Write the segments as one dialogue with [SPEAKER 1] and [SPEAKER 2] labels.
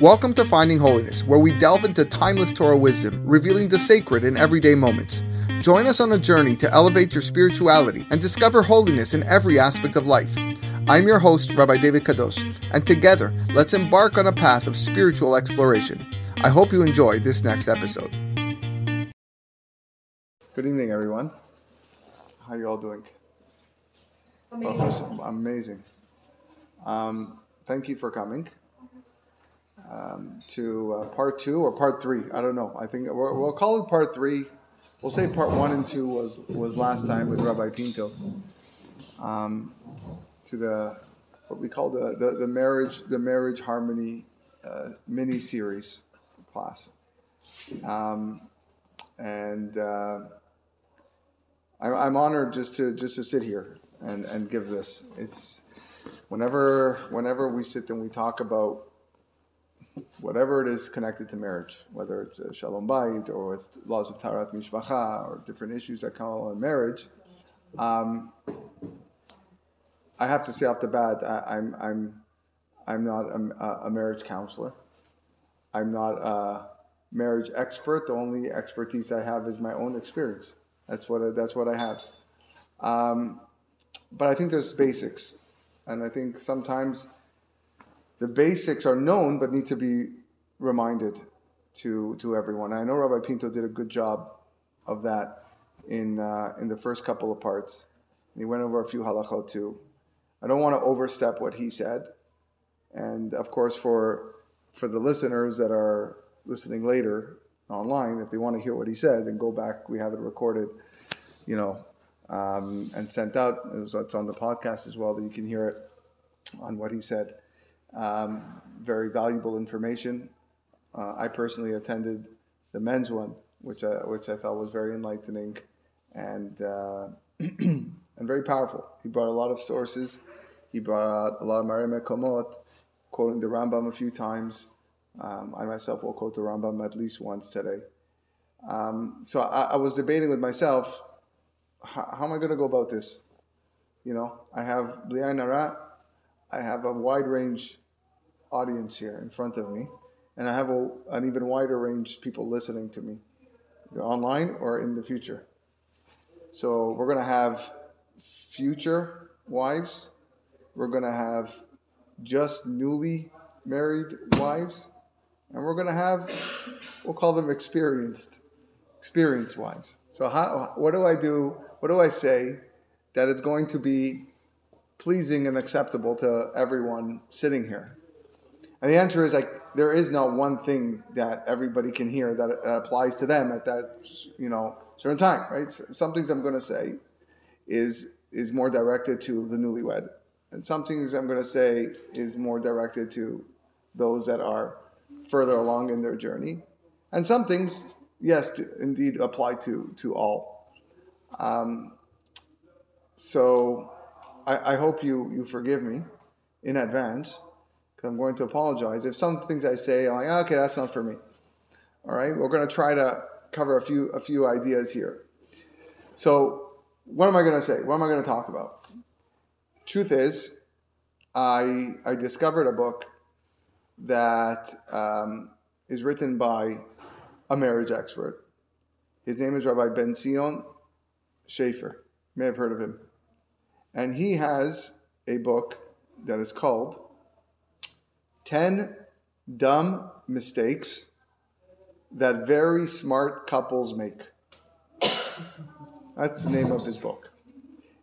[SPEAKER 1] Welcome to Finding Holiness, where we delve into timeless Torah wisdom, revealing the sacred in everyday moments. Join us on a journey to elevate your spirituality and discover holiness in every aspect of life. I'm your host, Rabbi David Kadosh, and together, let's embark on a path of spiritual exploration. I hope you enjoy this next episode. Good evening, everyone. How are you all doing?
[SPEAKER 2] Amazing.
[SPEAKER 1] Amazing. Um, thank you for coming um, to uh, part two or part three. I don't know. I think we'll, we'll call it part three. We'll say part one and two was was last time with Rabbi Pinto. Um, to the what we call the, the, the marriage the marriage harmony uh, mini series class, um, and uh, I, I'm honored just to just to sit here and, and give this. It's whenever whenever we sit and we talk about whatever it is connected to marriage, whether it's shalom bayit or it's laws of taharat mishpacha or different issues that come on marriage, um, I have to say off the bat, I, am I'm, I'm I'm not a, a, marriage counselor. I'm not a marriage expert. The only expertise I have is my own experience. That's what I, that's what I have. Um, but I think there's basics, and I think sometimes the basics are known but need to be reminded to to everyone. I know Rabbi Pinto did a good job of that in uh, in the first couple of parts. He went over a few halachot too. I don't want to overstep what he said, and of course for for the listeners that are listening later online, if they want to hear what he said, then go back. We have it recorded, you know, um, and sent out. It's on the podcast as well that you can hear it on what he said. Um, very valuable information. Uh, I personally attended the men's one, which I, which I thought was very enlightening and uh, and very powerful. He brought a lot of sources. He brought out a lot of Mareh Mekomot, quoting the Rambam a few times. Um, I myself will quote the Rambam at least once today. Um, so I, I, was debating with myself, how, how am I going to go about this? You know, I have Bli Ayin Hara, I have a wide range audience here in front of me, and I have a, an even wider range of people listening to me, online or in the future. So we're going to have future wives, we're going to have just newly married wives, and we're going to have, we'll call them experienced, experienced wives. So how, what do I do? What do I say that it's going to be pleasing and acceptable to everyone sitting here? And the answer is like there is not one thing that everybody can hear that applies to them at that you know certain time, right? Some things I'm going to say is is more directed to the newlywed, and some things I'm going to say is more directed to those that are further along in their journey, and some things, yes, indeed apply to to all. Um, so I, I hope you you forgive me in advance because I'm going to apologize. If some things I say, I'm like, okay, that's not for me. All right, we're going to try to cover a few a few ideas here. So, what am I going to say? What am I going to talk about? Truth is, I I discovered a book that um, is written by a marriage expert. His name is Rabbi Ben Zion Shafier. You may have heard of him, and he has a book that is called 10 dumb mistakes that very smart couples make. That's the name of his book.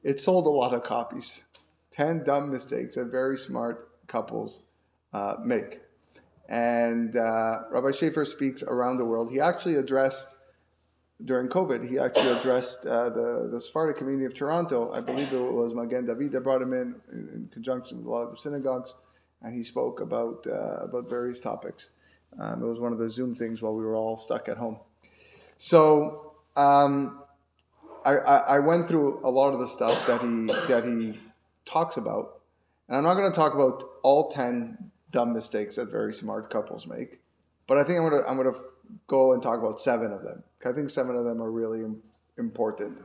[SPEAKER 1] It sold a lot of copies. 10 dumb mistakes that very smart couples uh, make. And uh, Rabbi Shafier speaks around the world. He actually addressed, during COVID, he actually addressed uh, the, the Sephardic community of Toronto. I believe it was Magen David that brought him in, in conjunction with a lot of the synagogues and he spoke about uh, about various topics. Um, it was one of the Zoom things while we were all stuck at home. So um, I, I, went through a lot of the stuff that he that he talks about, and I'm not going to talk about all ten dumb mistakes that very smart couples make, but I think I'm going to I'm going to go and talk about seven of them. I think seven of them are really important.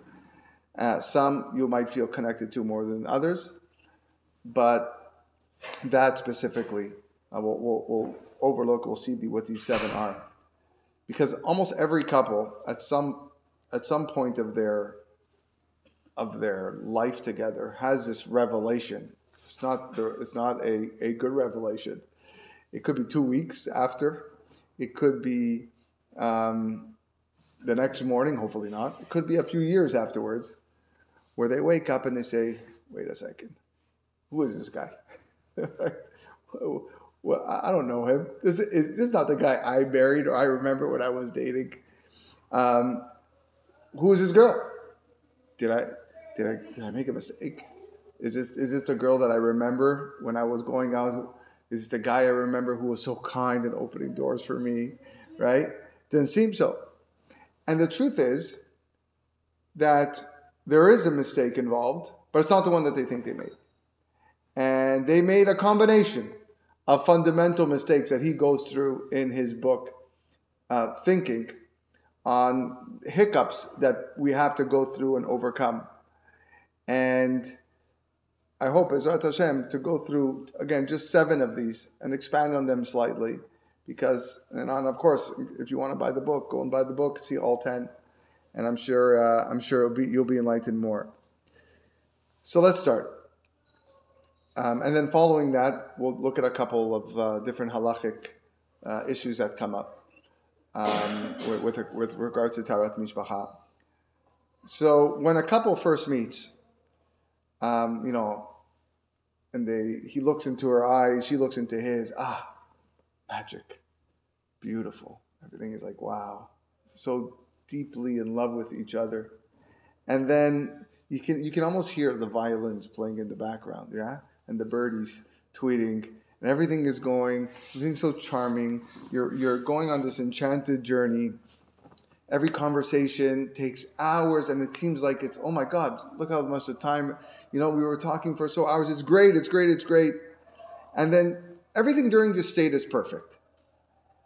[SPEAKER 1] Uh, some you might feel connected to more than others, but that specifically uh, we'll, we'll, we'll overlook, we'll see the, what these seven are. Because almost every couple at some at some point of their of their life together has this revelation. It's not the, it's not a, a good revelation. It could be two weeks after. It could be um, the next morning, hopefully not. It could be a few years afterwards, where they wake up and they say, "Wait a second, who is this guy?" well, I don't know him. This is, this is not the guy I married or I remember when I was dating. Um, who is this girl? Did I did I did I make a mistake? Is this is this the girl that I remember when I was going out? Is the guy I remember who was so kind and opening doors for me? Right? Didn't seem so. And the truth is that there is a mistake involved, but it's not the one that they think they made. And they made a combination of fundamental mistakes that he goes through in his book, uh, Thinking, on hiccups that we have to go through and overcome. And I hope, Ezrat Hashem, to go through, again, just seven of these and expand on them slightly. Because, and of course, if you want to buy the book, go and buy the book, see all 10. And I'm sure, uh, I'm sure be, you'll be enlightened more. So let's start. Um, and then following that, we'll look at a couple of uh, different halachic uh, issues that come up um, with, with, with regard to Taharat Mishpacha. So when a couple first meets, um, you know, and they he looks into her eyes, she looks into his. Ah, magic, beautiful. Everything is like wow, so deeply in love with each other, and then you can you can almost hear the violins playing in the background, yeah, and the birdies tweeting, and everything is going. Everything's so charming. You're you're going on this enchanted journey. Every conversation takes hours, and it seems like it's oh my god, look how much the time you know, we were talking for so hours. It's great, it's great, it's great. And then everything during this state is perfect.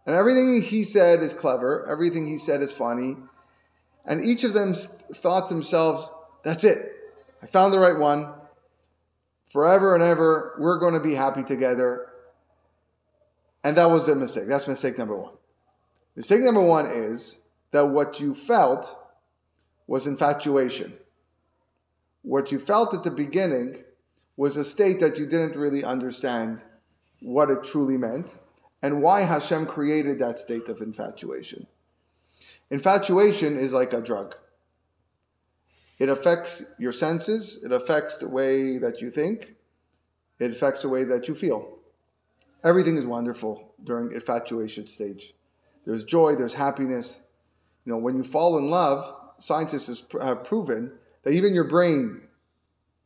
[SPEAKER 1] And everything he said is clever. Everything he said is funny. And each of them thought themselves, that's it. I found the right one. Forever and ever, we're going to be happy together. And that was their mistake. That's mistake number one. Mistake number one is that what you felt was infatuation what you felt at the beginning was a state that you didn't really understand what it truly meant and why Hashem created that state of infatuation. Infatuation is like a drug. It affects your senses, it affects the way that you think, it affects the way that you feel. Everything is wonderful during infatuation stage. There's joy, there's happiness. You know, when you fall in love, scientists have proven that even your brain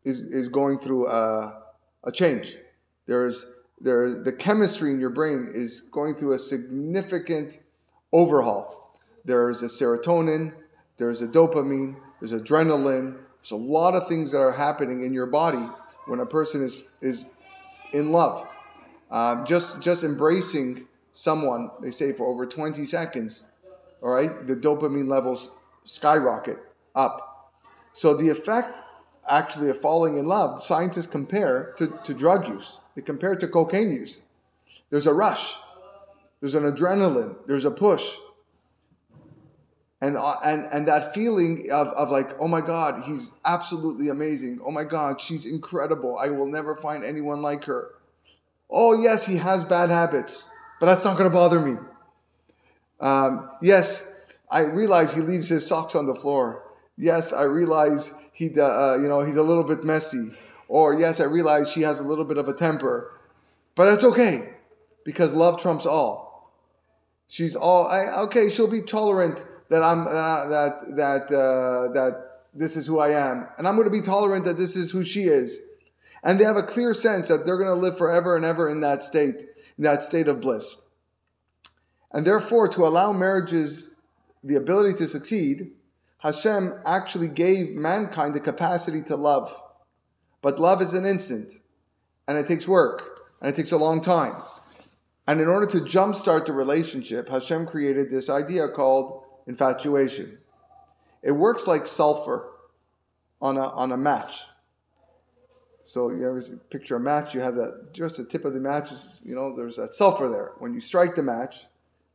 [SPEAKER 1] is, is going through a, a change. There's, there, the chemistry in your brain is going through a significant overhaul. There's a serotonin, there's a dopamine, there's adrenaline. There's a lot of things that are happening in your body when a person is, is in love. Um, just, just embracing someone, they say for over 20 seconds, all right, the dopamine levels skyrocket up. So the effect actually of falling in love, scientists compare to, to drug use. They compare it to cocaine use. There's a rush. There's an adrenaline. There's a push. And, uh, and, and that feeling of, of like, oh my God, he's absolutely amazing. Oh my God, she's incredible. I will never find anyone like her. Oh, yes, he has bad habits, but that's not going to bother me. Um, yes, I realize he leaves his socks on the floor, yes, I realize he, uh, you know, he's a little bit messy, or yes, I realize she has a little bit of a temper, but that's okay because love trumps all. She's all I, okay. She'll be tolerant that I'm uh, that that uh, that this is who I am, and I'm going to be tolerant that this is who she is, and they have a clear sense that they're going to live forever and ever in that state, in that state of bliss. And therefore, to allow marriages the ability to succeed, Hashem actually gave mankind the capacity to love. But love is an instant, and it takes work, and it takes a long time. And in order to jumpstart the relationship, Hashem created this idea called infatuation. It works like sulfur on a, on a match. So you ever picture a match? You have that just the tip of the match is you know there's that sulfur there. When you strike the match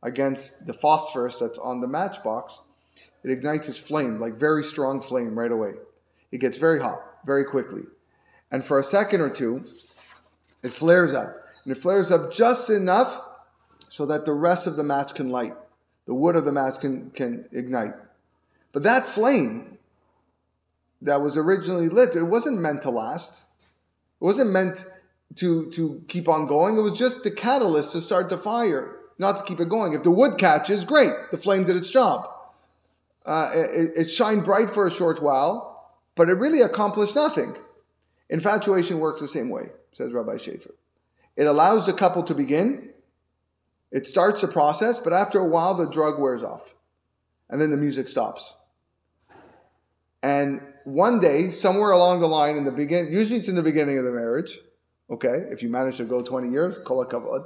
[SPEAKER 1] against the phosphorus that's on the matchbox, it ignites its flame like very strong flame right away. It gets very hot very quickly, and for a second or two, it flares up, and it flares up just enough so that the rest of the match can light. The wood of the match can can ignite, but that flame that was originally lit, it wasn't meant to last. It wasn't meant to, to keep on going. It was just the catalyst to start the fire, not to keep it going. If the wood catches, great. The flame did its job. Uh, it, it shined bright for a short while, but it really accomplished nothing. Infatuation works the same way, says Rabbi Shafier. It allows the couple to begin. It starts the process, but after a while, the drug wears off. And then the music stops. And one day, somewhere along the line in the beginning, usually it's in the beginning of the marriage, okay? If you manage to go 20 years, kol kavod.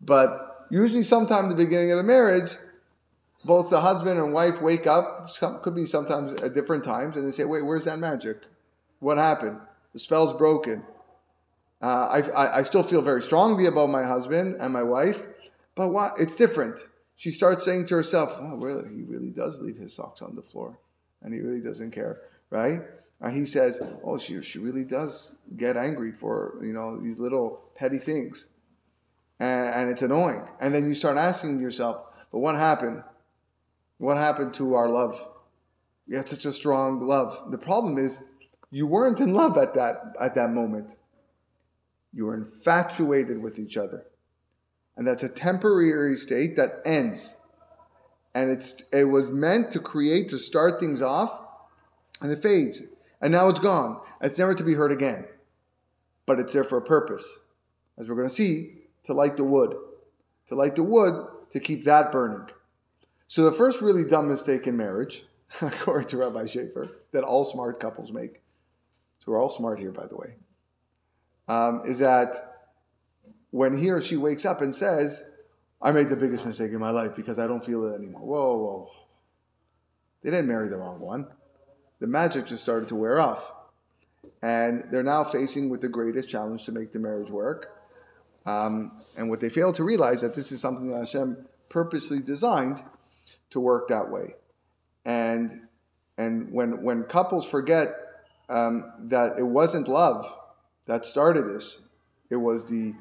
[SPEAKER 1] But usually sometime the beginning of the marriage, both the husband and wife wake up, some, could be sometimes at different times, and they say, wait, where's that magic? What happened? The spell's broken. Uh, I, I, still feel very strongly about my husband and my wife, but? It's different. She starts saying to herself, oh, really? He really does leave his socks on the floor, and he really doesn't care right? And he says, "Oh, she she really does get angry for you know these little petty things, and, and it's annoying." And then you start asking yourself, "But what happened? What happened to our love? We had such a strong love. The problem is, you weren't in love at that at that moment. You were infatuated with each other, and that's a temporary state that ends." And it's, it was meant to create, to start things off and it fades. And now it's gone. It's never to be heard again. But it's there for a purpose. As we're going to see, to light the wood. To light the wood, to keep that burning. So the first really dumb mistake in marriage, according to Rabbi Shafier, that all smart couples make, so we're all smart here, by the way, um, is that when he or she wakes up and says, I made the biggest mistake in my life because I don't feel it anymore. Whoa, whoa. They didn't marry the wrong one the magic just started to wear off. And they're now facing with the greatest challenge to make the marriage work. Um, and what they fail to realize that this is something that Hashem purposely designed to work that way. And and when when couples forget um, that it wasn't love that started this, it was the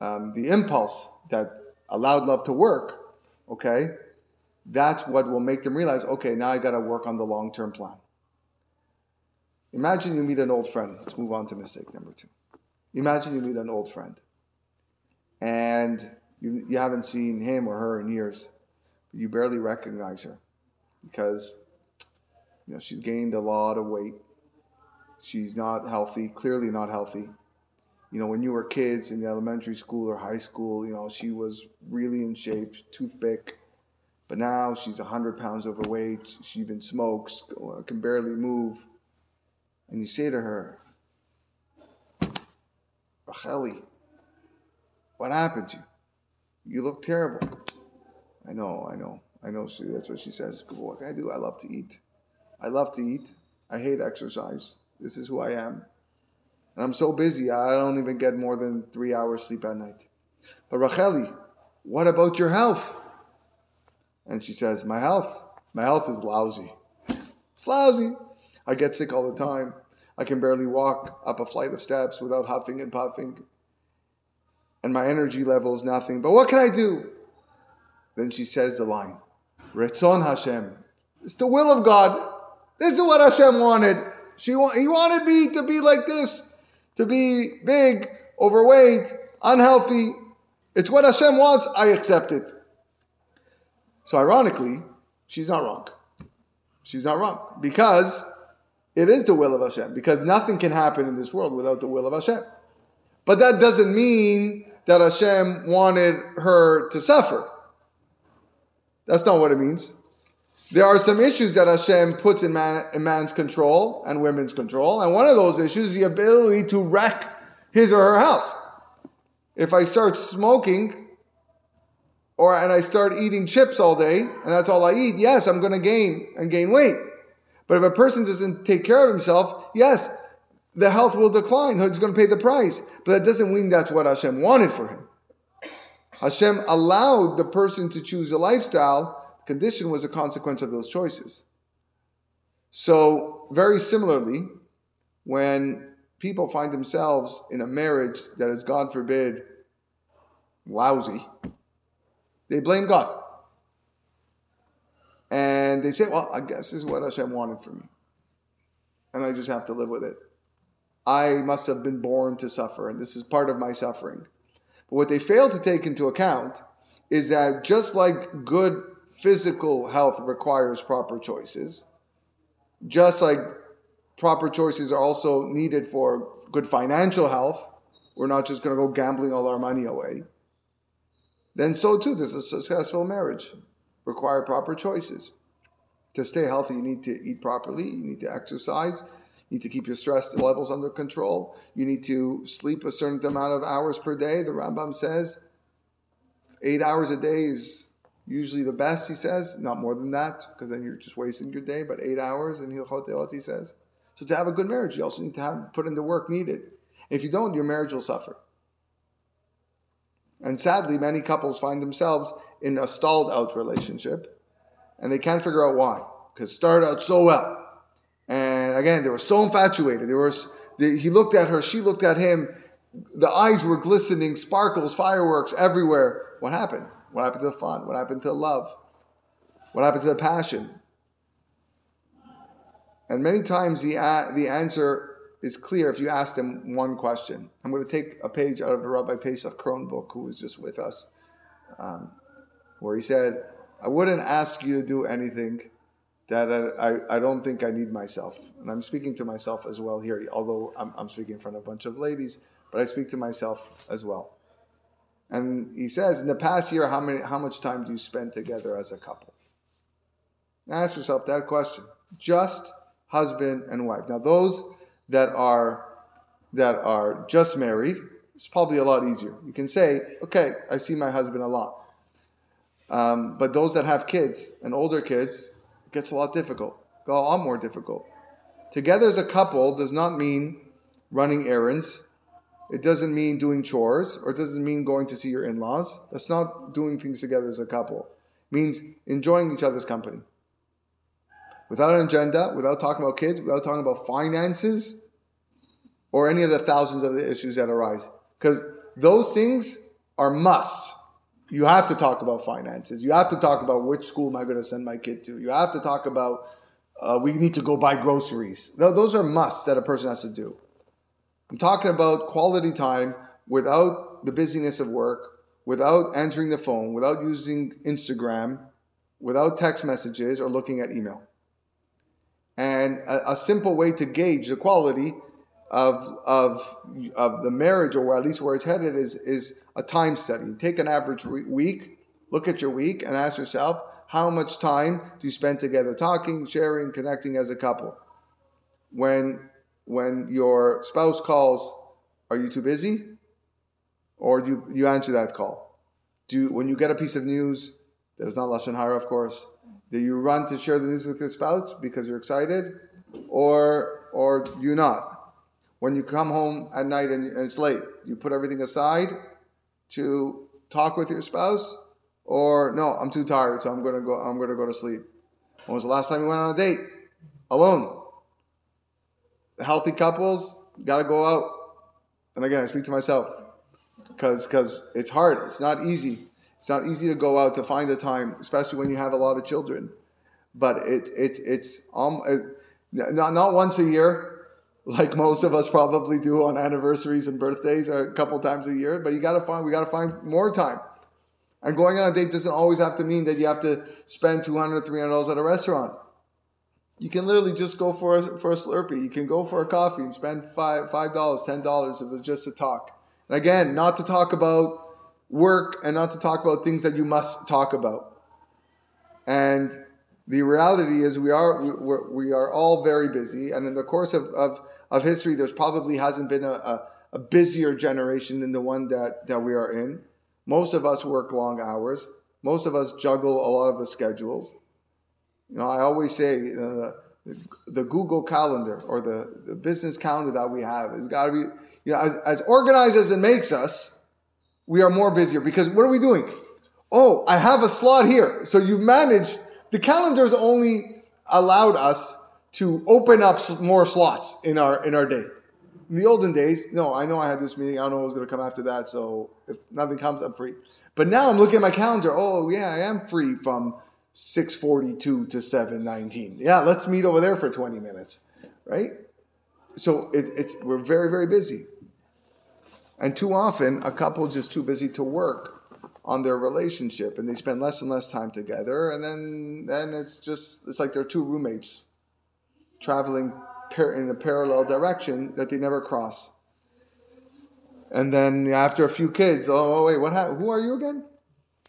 [SPEAKER 1] um, the impulse that allowed love to work. Okay, that's what will make them realize. Okay, now I got to work on the long term plan. Imagine you meet an old friend. Let's move on to mistake number two. Imagine you meet an old friend and you, you haven't seen him or her in years. But you barely recognize her because you know she's gained a lot of weight. She's not healthy, clearly not healthy. You know, when you were kids in the elementary school or high school, you know, she was really in shape, toothpick. But now she's 100 pounds overweight. She even smokes, can barely move and you say to her, Racheli, what happened to you? You look terrible. I know, I know, I know. She, that's what she says. What can I do? I love to eat. I love to eat. I hate exercise. This is who I am. And I'm so busy, I don't even get more than three hours sleep at night. But Racheli, what about your health? And she says, My health, my health is lousy. It's lousy. I get sick all the time. I can barely walk up a flight of steps without huffing and puffing. And my energy level is nothing. But what can I do? Then she says the line, Retzon Hashem. It's the will of God. This is what Hashem wanted. She wa- he wanted me to be like this, to be big, overweight, unhealthy. It's what Hashem wants. I accept it. So ironically, she's not wrong. She's not wrong because it is the will of Hashem because nothing can happen in this world without the will of Hashem. But that doesn't mean that Hashem wanted her to suffer. That's not what it means. There are some issues that Hashem puts in, man, in man's control and women's control, and one of those issues is the ability to wreck his or her health. If I start smoking, or and I start eating chips all day, and that's all I eat, yes, I'm going to gain and gain weight. But if a person doesn't take care of himself, yes, the health will decline. He's going to pay the price. But that doesn't mean that's what Hashem wanted for him. Hashem allowed the person to choose a lifestyle. The condition was a consequence of those choices. So, very similarly, when people find themselves in a marriage that is, God forbid, lousy, they blame God. And they say, well, I guess this is what Hashem wanted for me. And I just have to live with it. I must have been born to suffer, and this is part of my suffering. But what they fail to take into account is that just like good physical health requires proper choices, just like proper choices are also needed for good financial health, we're not just going to go gambling all our money away, then so too does a successful marriage require proper choices. To stay healthy, you need to eat properly, you need to exercise, you need to keep your stress levels under control, you need to sleep a certain amount of hours per day. The Rambam says eight hours a day is usually the best, he says, not more than that, because then you're just wasting your day, but eight hours in Hilchot he says. So to have a good marriage, you also need to have put in the work needed. If you don't, your marriage will suffer. And sadly, many couples find themselves in a stalled out relationship and they can't figure out why. Because it started out so well. And again, they were so infatuated. They, he looked at her, she looked at him. The eyes were glistening, sparkles, fireworks everywhere. What happened? What happened to the fun? What happened to the love? What happened to the passion? And many times the, the answer is clear if you ask them one question. I'm going to take a page out of the Rabbi Pesach Krohn book, who was just with us, um, where he said, I wouldn't ask you to do anything that I, I, don't think I need myself. And I'm speaking to myself as well here, although I'm, I'm speaking in front of a bunch of ladies, but I speak to myself as well. And he says, in the past year, how, many, how much time do you spend together as a couple? Ask yourself that question. Just husband and wife. Now, those that are that are just married, it's probably a lot easier. You can say, okay, I see my husband a lot. Um, but those that have kids and older kids, it gets a lot difficult, a lot more difficult. Together as a couple does not mean running errands. It doesn't mean doing chores, or it doesn't mean going to see your in-laws. That's not doing things together as a couple. It means enjoying each other's company without an agenda, without talking about kids, without talking about finances, or any of the thousands of the issues that arise. Because those things are musts. You have to talk about finances. You have to talk about which school am I going to send my kid to. You have to talk about uh, we need to go buy groceries. Those are musts that a person has to do. I'm talking about quality time without the busyness of work, without answering the phone, without using Instagram, without text messages or looking at email. And a, a simple way to gauge the quality of, of, of the marriage, or at least where it's headed, is, is a time study. Take an average week, look at your week, and ask yourself how much time do you spend together talking, sharing, connecting as a couple. When, when your spouse calls, are you too busy? Or do you, you answer that call? Do when you get a piece of news, there's not Lashon Hara, of course, do you run to share the news with your spouse because you're excited, or or do you not? When you come home at night and it's late, you put everything aside to talk with your spouse, or no, I'm too tired, so I'm gonna go. I'm gonna go to sleep. When was the last time you went on a date alone? Healthy couples got to go out. And again, I speak to myself because because it's hard. It's not easy it's not easy to go out to find the time, especially when you have a lot of children. But it, it it's um, it, not, not once a year, like most of us probably do on anniversaries and birthdays, a couple times a year. But you got to find we got to find more time. And going on a date doesn't always have to mean that you have to spend $200, $300 at a restaurant. You can literally just go for a, for a Slurpee. You can go for a coffee and spend five, $5, $10 if it's just to talk. And again, not to talk about work and not to talk about things that you must talk about. And the reality is we are we're, we are all very busy, and in the course of, of, of history, there's probably hasn't been a, a, a busier generation than the one that, that we are in. Most of us work long hours. Most of us juggle a lot of the schedules. You know, I always say uh, the Google calendar or the, the business calendar that we have has got to be, you know, as, as organized as it makes us, we are more busier because what are we doing? Oh, I have a slot here. So you managed, the calendar's only allowed us to open up more slots in our, in our day. In the olden days, no, I know I had this meeting. I don't know what's going to come after that. So if nothing comes, I'm free. But now I'm looking at my calendar. Oh, yeah, I am free from 642 to 719. Yeah, let's meet over there for 20 minutes, right? So it, it's, we're very, very busy. And too often, a couple is just too busy to work on their relationship and they spend less and less time together. And then, then it's just, it's like they're two roommates traveling in a parallel direction that they never cross. And then after a few kids, oh, wait, what happened? Who are you again?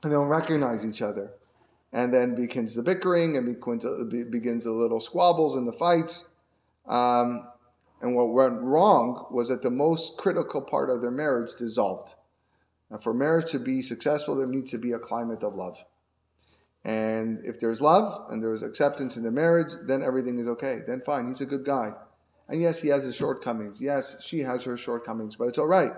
[SPEAKER 1] And they don't recognize each other. And then begins the bickering and begins the little squabbles and the fights. Um, and what went wrong was that the most critical part of their marriage dissolved. Now, for marriage to be successful, there needs to be a climate of love. And if there's love and there's acceptance in the marriage, then everything is okay. Then fine, he's a good guy. And yes, he has his shortcomings. Yes, she has her shortcomings, but it's all right.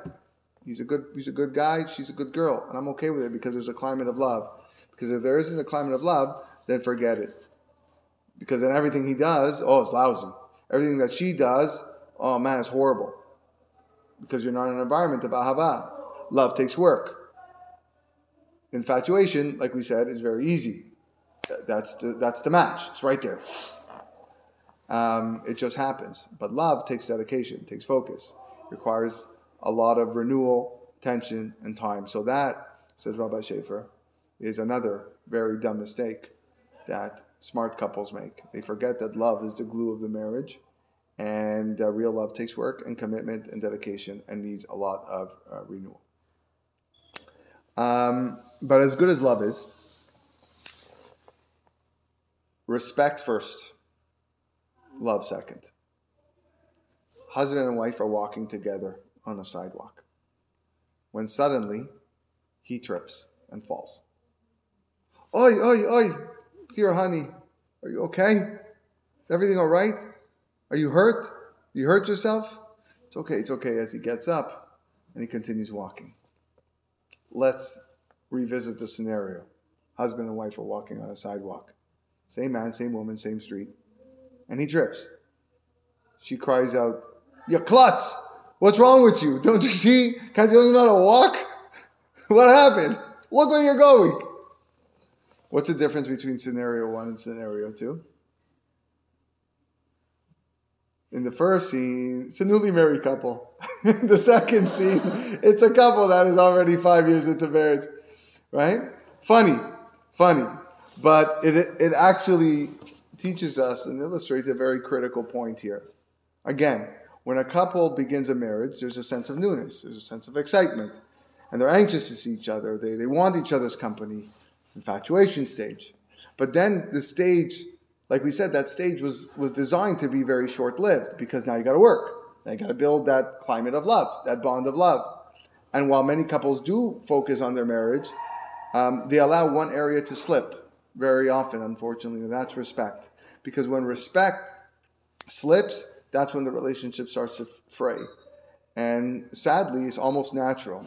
[SPEAKER 1] He's a good he's a good guy, she's a good girl, and I'm okay with it because there's a climate of love. Because if there isn't a climate of love, then forget it. Because then everything he does, oh, it's lousy. Everything that she does, oh man, it's horrible. Because you're not in an environment of ahava. Love takes work. Infatuation, like we said, is very easy. That's the, that's the match. It's right there. Um, it just happens. But love takes dedication, takes focus, requires a lot of renewal, tension, and time. So that, says Rabbi Shafier, is another very dumb mistake that smart couples make. They forget that love is the glue of the marriage and uh, real love takes work and commitment and dedication and needs a lot of uh, renewal. Um, but as good as love is, respect first, love second. Husband and wife are walking together on a sidewalk when suddenly he trips and falls. Oi, oi, oi, dear honey, are you okay? Is everything all right? Are you hurt? You hurt yourself? It's okay, it's okay as he gets up and he continues walking. Let's revisit the scenario. Husband and wife are walking on a sidewalk. Same man, same woman, same street. And he trips. She cries out, You klutz! What's wrong with you? Don't you see? Can't you know how to walk? what happened? Look where you're going. What's the difference between scenario one and scenario two? in the first scene, it's a newly married couple. in the second scene, it's a couple that is already five years into marriage, right? Funny, funny, but it it actually teaches us and illustrates a very critical point here. Again, when a couple begins a marriage, there's a sense of newness, there's a sense of excitement, and they're anxious to see each other. They they want each other's company, infatuation stage. But then the stage like we said, that stage was, was designed to be very short lived because now you got to work. Now you got to build that climate of love, that bond of love. And while many couples do focus on their marriage, um, they allow one area to slip very often, unfortunately, and that's respect. Because when respect slips, that's when the relationship starts to fray. And sadly, it's almost natural.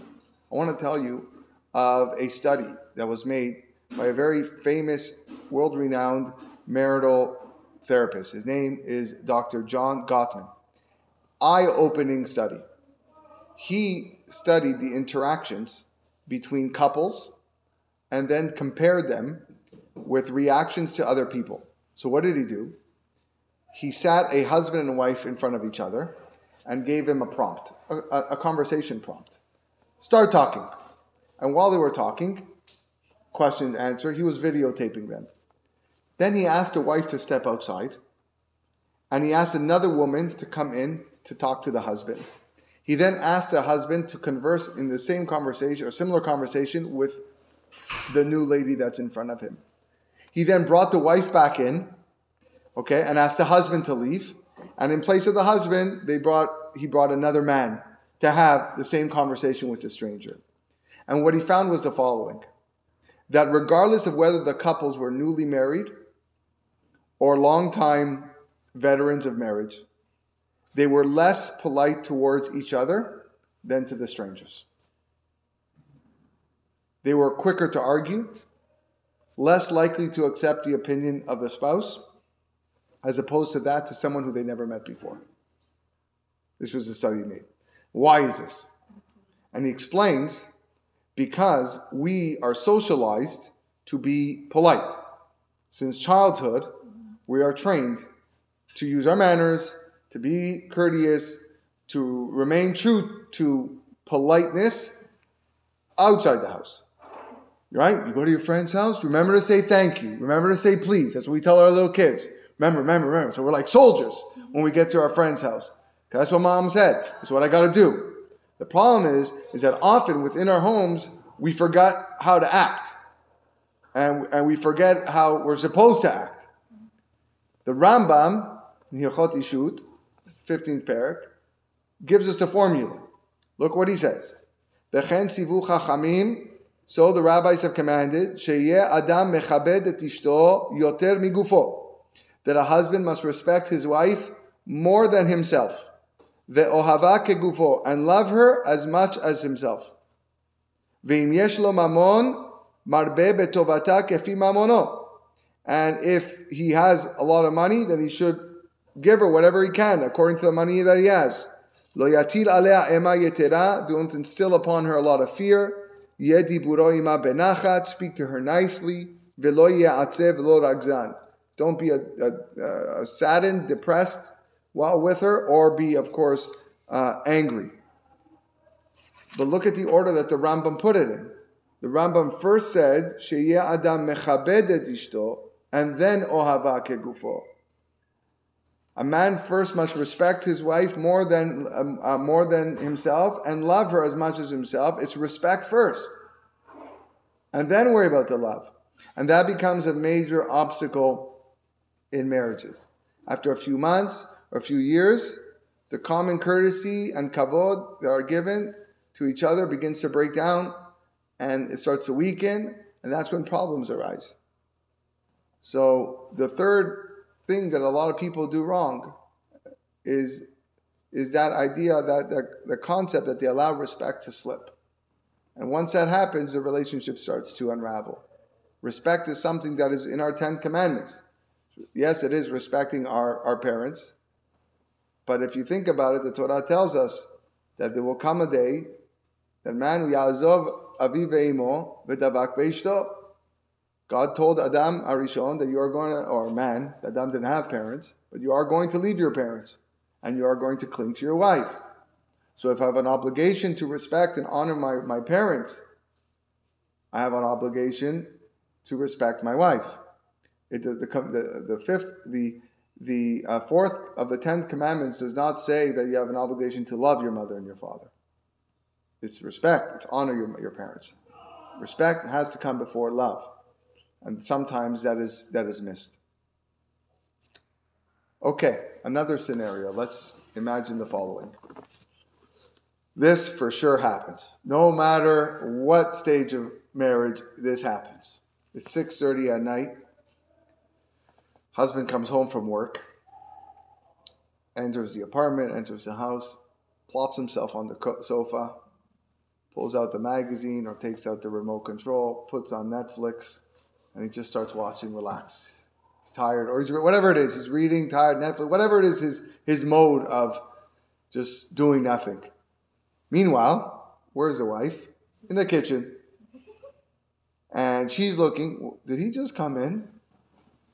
[SPEAKER 1] I want to tell you of a study that was made by a very famous, world renowned marital therapist. His name is Dr. John Gottman. Eye opening study. He studied the interactions between couples and then compared them with reactions to other people. So, what did he do? He sat a husband and wife in front of each other and gave them a prompt, a, a conversation prompt. Start talking. And while they were talking, question answer, he was videotaping them. Then he asked the wife to step outside, and he asked another woman to come in to talk to the husband. He then asked the husband to converse in the same conversation or similar conversation with the new lady that's in front of him. He then brought the wife back in, okay, and asked the husband to leave. And in place of the husband, they brought he brought another man to have the same conversation with the stranger. And what he found was the following that regardless of whether the couples were newly married or long time veterans of marriage, they were less polite towards each other than to the strangers. They were quicker to argue, less likely to accept the opinion of the spouse, as opposed to that to someone who they never met before. This was the study made. Why is this? And he explains because we are socialized to be polite. Since childhood, we are trained to use our manners, to be courteous, to remain true to politeness outside the house. Right? You go to your friend's house, remember to say thank you. Remember to say please. That's what we tell our little kids. Remember, remember, remember. So we're like soldiers when we get to our friend's house. That's what mom said. That's what I got to do. The problem is, is that often within our homes, we forgot how to act. And, and we forget how we're supposed to act. The Rambam, in Hilchot Ishut, 15th parak, gives us the formula. Look what he says. Chachamim, so the rabbis have commanded, sheyeh adam mechabed et ishto yoter migufo, that a husband must respect his wife more than himself. Ve'ohava kegufo, and love her as much as himself. Ve'im yesh lo mamon, marbe betovata kefi mamono. And if he has a lot of money, then he should give her whatever he can according to the money that he has. Lo yatil alea ema yetera, don't instill upon her a lot of fear. Speak to her nicely. Don't be a, a, a saddened, depressed while with her, or be, of course, uh, angry. But look at the order that the Rambam put it in. The Rambam first said, Adam mechabed et ishto, and then ohava kegufo. A man first must respect his wife more than um, uh, more than himself and love her as much as himself. It's respect first, and then worry about the love, and that becomes a major obstacle in marriages. After a few months or a few years, the common courtesy and kavod that are given to each other begins to break down, and it starts to weaken, and that's when problems arise. So the third thing that a lot of people do wrong is is that idea that the, the concept that they allow respect to slip. And once that happens, the relationship starts to unravel. Respect is something that is in our Ten Commandments. Yes, it is respecting our, our parents. But if you think about it, the Torah tells us that there will come a day that man, Yazov aviv ve'imo v'tavak God told Adam HaRishon that you are going to, or man, Adam didn't have parents, but you are going to leave your parents and you are going to cling to your wife. So if I have an obligation to respect and honor my, my parents, I have an obligation to respect my wife. It does the, the, the fifth, the, the uh, fourth of the tenth commandments does not say that you have an obligation to love your mother and your father. It's respect, it's honor your, your parents. Respect has to come before love and sometimes that is that is missed. Okay, another scenario. Let's imagine the following. This for sure happens. No matter what stage of marriage this happens. It's 6:30 at night. Husband comes home from work, enters the apartment, enters the house, plops himself on the sofa, pulls out the magazine or takes out the remote control, puts on Netflix, and he just starts watching, relax. He's tired, or he's, whatever it is. He's reading, tired, Netflix, whatever it is, his, his mode of just doing nothing. Meanwhile, where's the wife? In the kitchen. And she's looking, did he just come in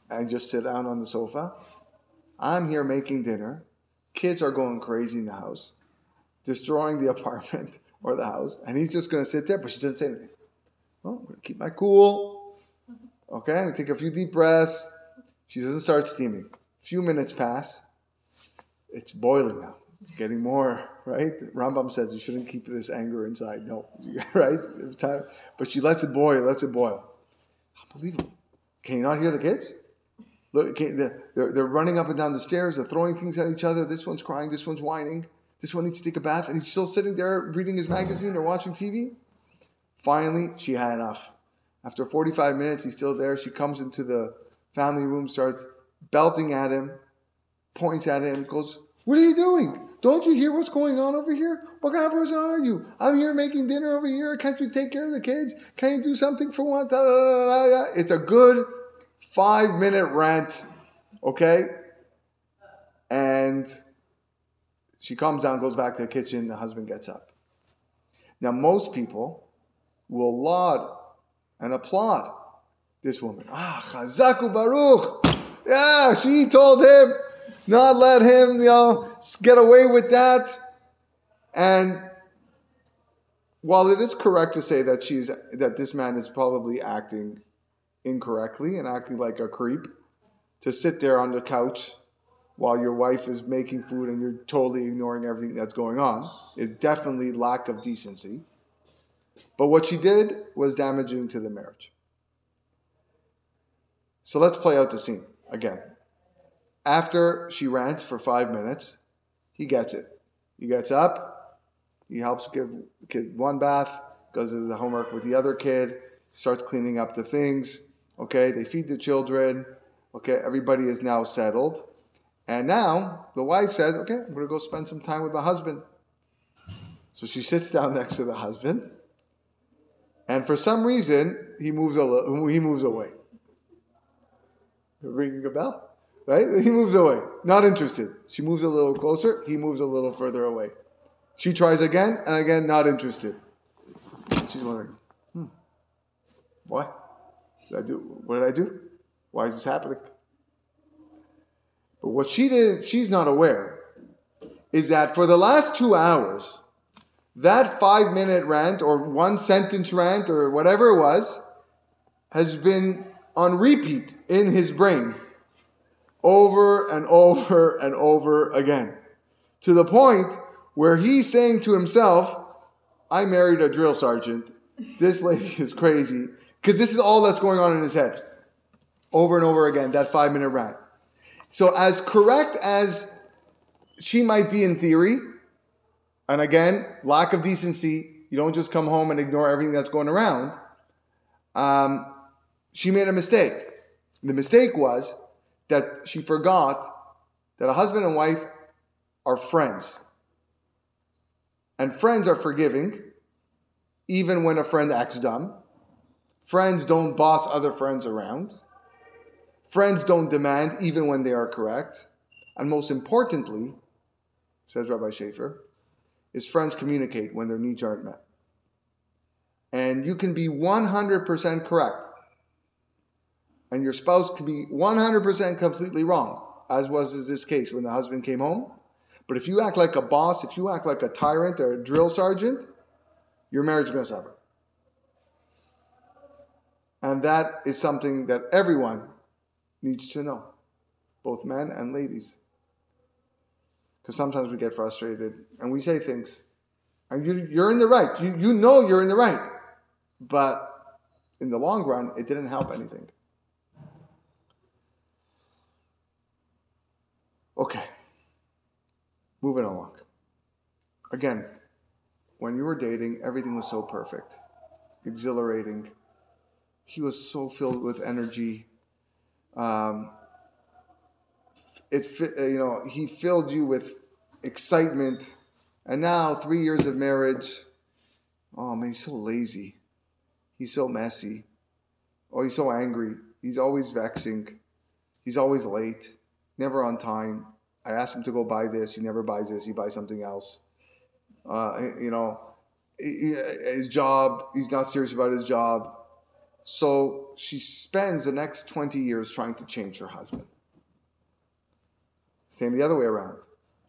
[SPEAKER 1] and just sit down on the sofa? I'm here making dinner. Kids are going crazy in the house, destroying the apartment or the house, and he's just going to sit there, but she doesn't say anything. Oh, I'm going to keep my cool. Okay, we take a few deep breaths. She doesn't start steaming. A few minutes pass. It's boiling now. It's getting more, right? Rambam says you shouldn't keep this anger inside. No, right? But she lets it boil, lets it boil. Unbelievable. Can you not hear the kids? Look, they're, they're running up and down the stairs. They're throwing things at each other. This one's crying. This one's whining. This one needs to take a bath. And he's still sitting there reading his magazine or watching TV. Finally, she had enough. After 45 minutes, he's still there. She comes into the family room, starts belting at him. points at him, goes, What are you doing? Don't you hear what's going on over here? What kind of person are you? I'm here making dinner over here. Can't you take care of the kids? Can't you do something for once? It's a good five minute rant, okay? And she comes down, goes back to the kitchen, the husband gets up. Now, most people will laud and applaud this woman. Ah, Chazaku Baruch. Yeah, she told him not let him, you know, get away with that. And while it is correct to say that she's that this man is probably acting incorrectly and acting like a creep to sit there on the couch while your wife is making food and you're totally ignoring everything that's going on is definitely lack of decency. But what she did was damaging to the marriage. So let's play out the scene again. After she rants for five minutes, he gets it. He gets up, he helps give the kid one bath, goes to the homework with the other kid, starts cleaning up the things. Okay, they feed the children. Okay, everybody is now settled. And now the wife says, Okay, I'm going to go spend some time with my husband. So she sits down next to the husband. And for some reason, he moves, he moves away. Ringing a bell? Right? He moves away. Not interested. She moves a little closer. He moves a little further away. She tries again and again, not interested. She's wondering, hmm, what? Did I do? What did I do? Why is this happening? But what she did, she's not aware, is that for the last two hours, that five minute rant or one sentence rant or whatever it was has been on repeat in his brain over and over and over again. To the point where he's saying to himself, I married a drill sergeant. This lady is crazy. Because this is all that's going on in his head. Over and over again, that five minute rant. So, as correct as she might be in theory, and again, lack of decency, you don't just come home and ignore everything that's going around. Um, she made a mistake. The mistake was that she forgot that a husband and wife are friends. And friends are forgiving, even when a friend acts dumb. Friends don't boss other friends around. Friends don't demand, even when they are correct. And most importantly, says Rabbi Shafier, is friends communicate when their needs aren't met. And you can be 100% correct and your spouse can be 100% completely wrong, as was in this case when the husband came home. But if you act like a boss, if you act like a tyrant or a drill sergeant, your marriage is going to suffer. And that is something that everyone needs to know, both men and ladies. Because sometimes we get frustrated and we say things, and you, you're in the right. You, you know you're in the right. But in the long run, it didn't help anything. Okay. Moving along. Again, when you were dating, everything was so perfect, exhilarating. He was so filled with energy. Um, it, you know, he filled you with excitement. And now, three years of marriage, oh man, he's so lazy. He's so messy. Oh, he's so angry. He's always vexing. He's always late never on time. I ask him to go buy this. He never buys this. He buys something else. Uh, you know, his job, he's not serious about his job. So she spends the next 20 years trying to change her husband. Same the other way around.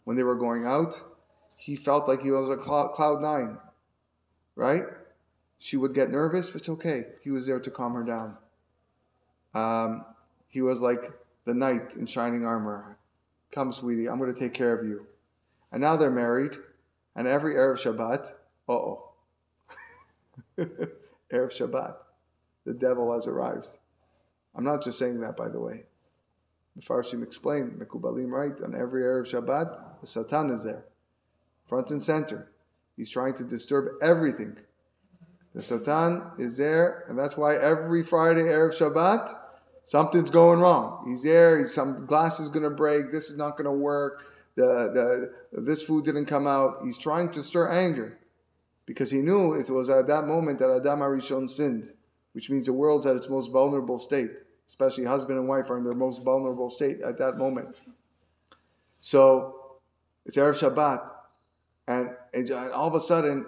[SPEAKER 1] When they were going out, he felt like he was a cloud nine, right? She would get nervous, but it's okay. He was there to calm her down. Um, he was like the knight in shining armor. Come, sweetie, I'm going to take care of you. And now they're married, and every Erev Shabbat, uh oh. Erev Shabbat, the devil has arrived. I'm not just saying that, by the way. Farshim explained, Mekubalim right, on every Erev Shabbat, the Satan is there, front and center. He's trying to disturb everything. The Satan is there, and that's why every Friday, Erev Shabbat, Something's going wrong. He's there. He's, some glass is going to break. This is not going to work. The, the, this food didn't come out. He's trying to stir anger because he knew it was at that moment that Adam HaRishon sinned, which means the world's at its most vulnerable state, especially husband and wife are in their most vulnerable state at that moment. So it's Erev Shabbat, and, and all of a sudden,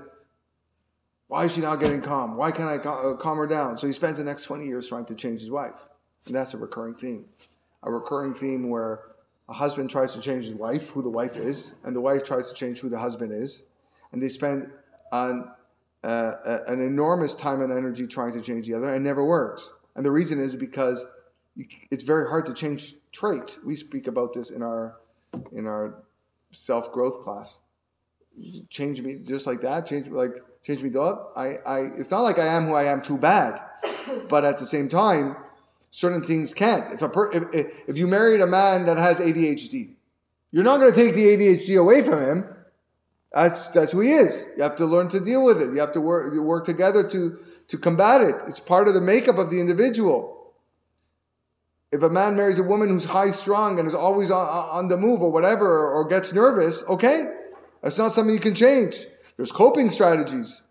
[SPEAKER 1] why is she not getting calm? Why can't I uh, calm her down? So he spends the next 20 years trying to change his wife. And that's a recurring theme. A recurring theme where a husband tries to change his wife, who the wife is, and the wife tries to change who the husband is. And they spend an, uh, an enormous time and energy trying to change the other, and never works. And the reason is because it's very hard to change traits. We speak about this in our in our self growth class. Change me just like that. Change like change me up. I, I it's not like I am who I am too bad, but at the same time, certain things can't. If a per, if, if you married a man that has ADHD, you're not going to take the ADHD away from him. That's that's who he is. You have to learn to deal with it. You have to work you work together to to combat it. It's part of the makeup of the individual. If a man marries a woman who's high strung and is always on, on the move or whatever, or, gets nervous, okay, that's not something you can change. There's coping strategies,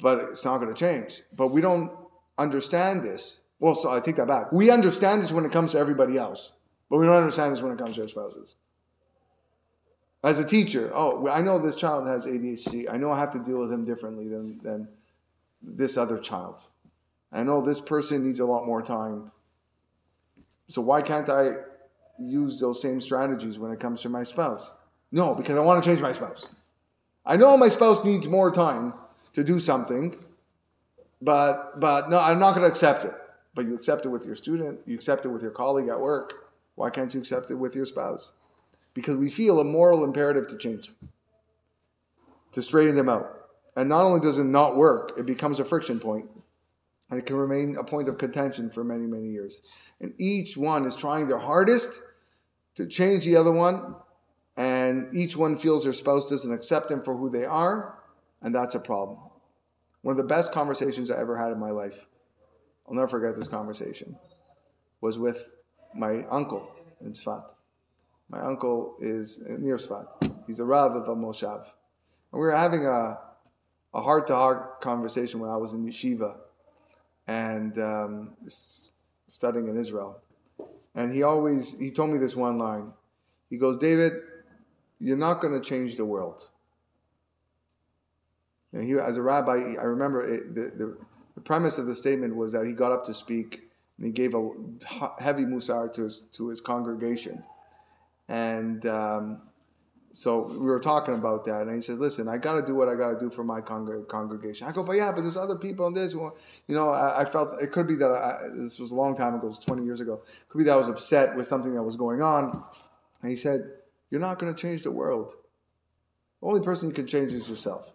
[SPEAKER 1] but it's not going to change. But we don't understand this. Well, so I take that back. We understand this when it comes to everybody else, but we don't understand this when it comes to our spouses. As a teacher, oh, I know this child has ADHD. I know I have to deal with him differently than, than this other child. I know this person needs a lot more time. So why can't I use those same strategies when it comes to my spouse? No, because I want to change my spouse. I know my spouse needs more time to do something, but but no, I'm not going to accept it. But you accept it with your student, you accept it with your colleague at work. Why can't you accept it with your spouse? Because we feel a moral imperative to change, them, to straighten them out. And not only does it not work, it becomes a friction point, and it can remain a point of contention for many, many years. And each one is trying their hardest to change the other one, and each one feels their spouse doesn't accept them for who they are, and that's a problem. One of the best conversations I ever had in my life, I'll never forget this conversation, was with my uncle in Sfat. My uncle is near Sfat. He's a Rav of a Moshav. And we were having a, a heart-to-heart conversation when I was in yeshiva and um, studying in Israel. And he always, he told me this one line. He goes, David, you're not going to change the world. And he, as a rabbi, I remember it, the, the, the, premise of the statement was that he got up to speak and he gave a heavy musar to his, to his congregation. And um, so we were talking about that, and he says, "Listen, I got to do what I got to do for my con- congregation." I go, "But yeah, but there's other people in this." Well, you know, I, I, felt it could be that I, this was a long time ago, it was 20 years ago. Could be that I was upset with something that was going on, and he said, "You're not going to change the world. The only person you can change is yourself."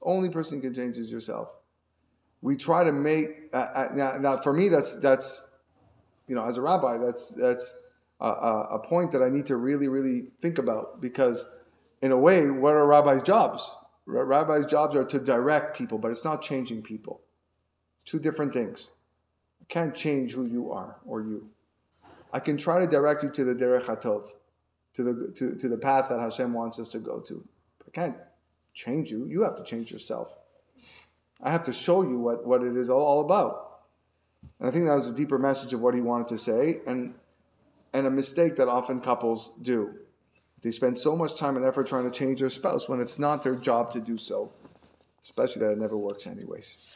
[SPEAKER 1] Only person you can change is yourself. We try to make uh, uh, now, now. For me, that's that's you know, as a rabbi, that's that's a, a point that I need to really, really think about because, in a way, what are rabbis' jobs? Rabbis' jobs are to direct people, but it's not changing people. Two different things. I can't change who you are or you. I can try to direct you to the derech hatov, to the to, to the path that Hashem wants us to go to. I can't change you. You have to change yourself. I have to show you what, what it is all about. And I think that was a deeper message of what he wanted to say, and and a mistake that often couples do. They spend so much time and effort trying to change their spouse when it's not their job to do so, especially that it never works anyways.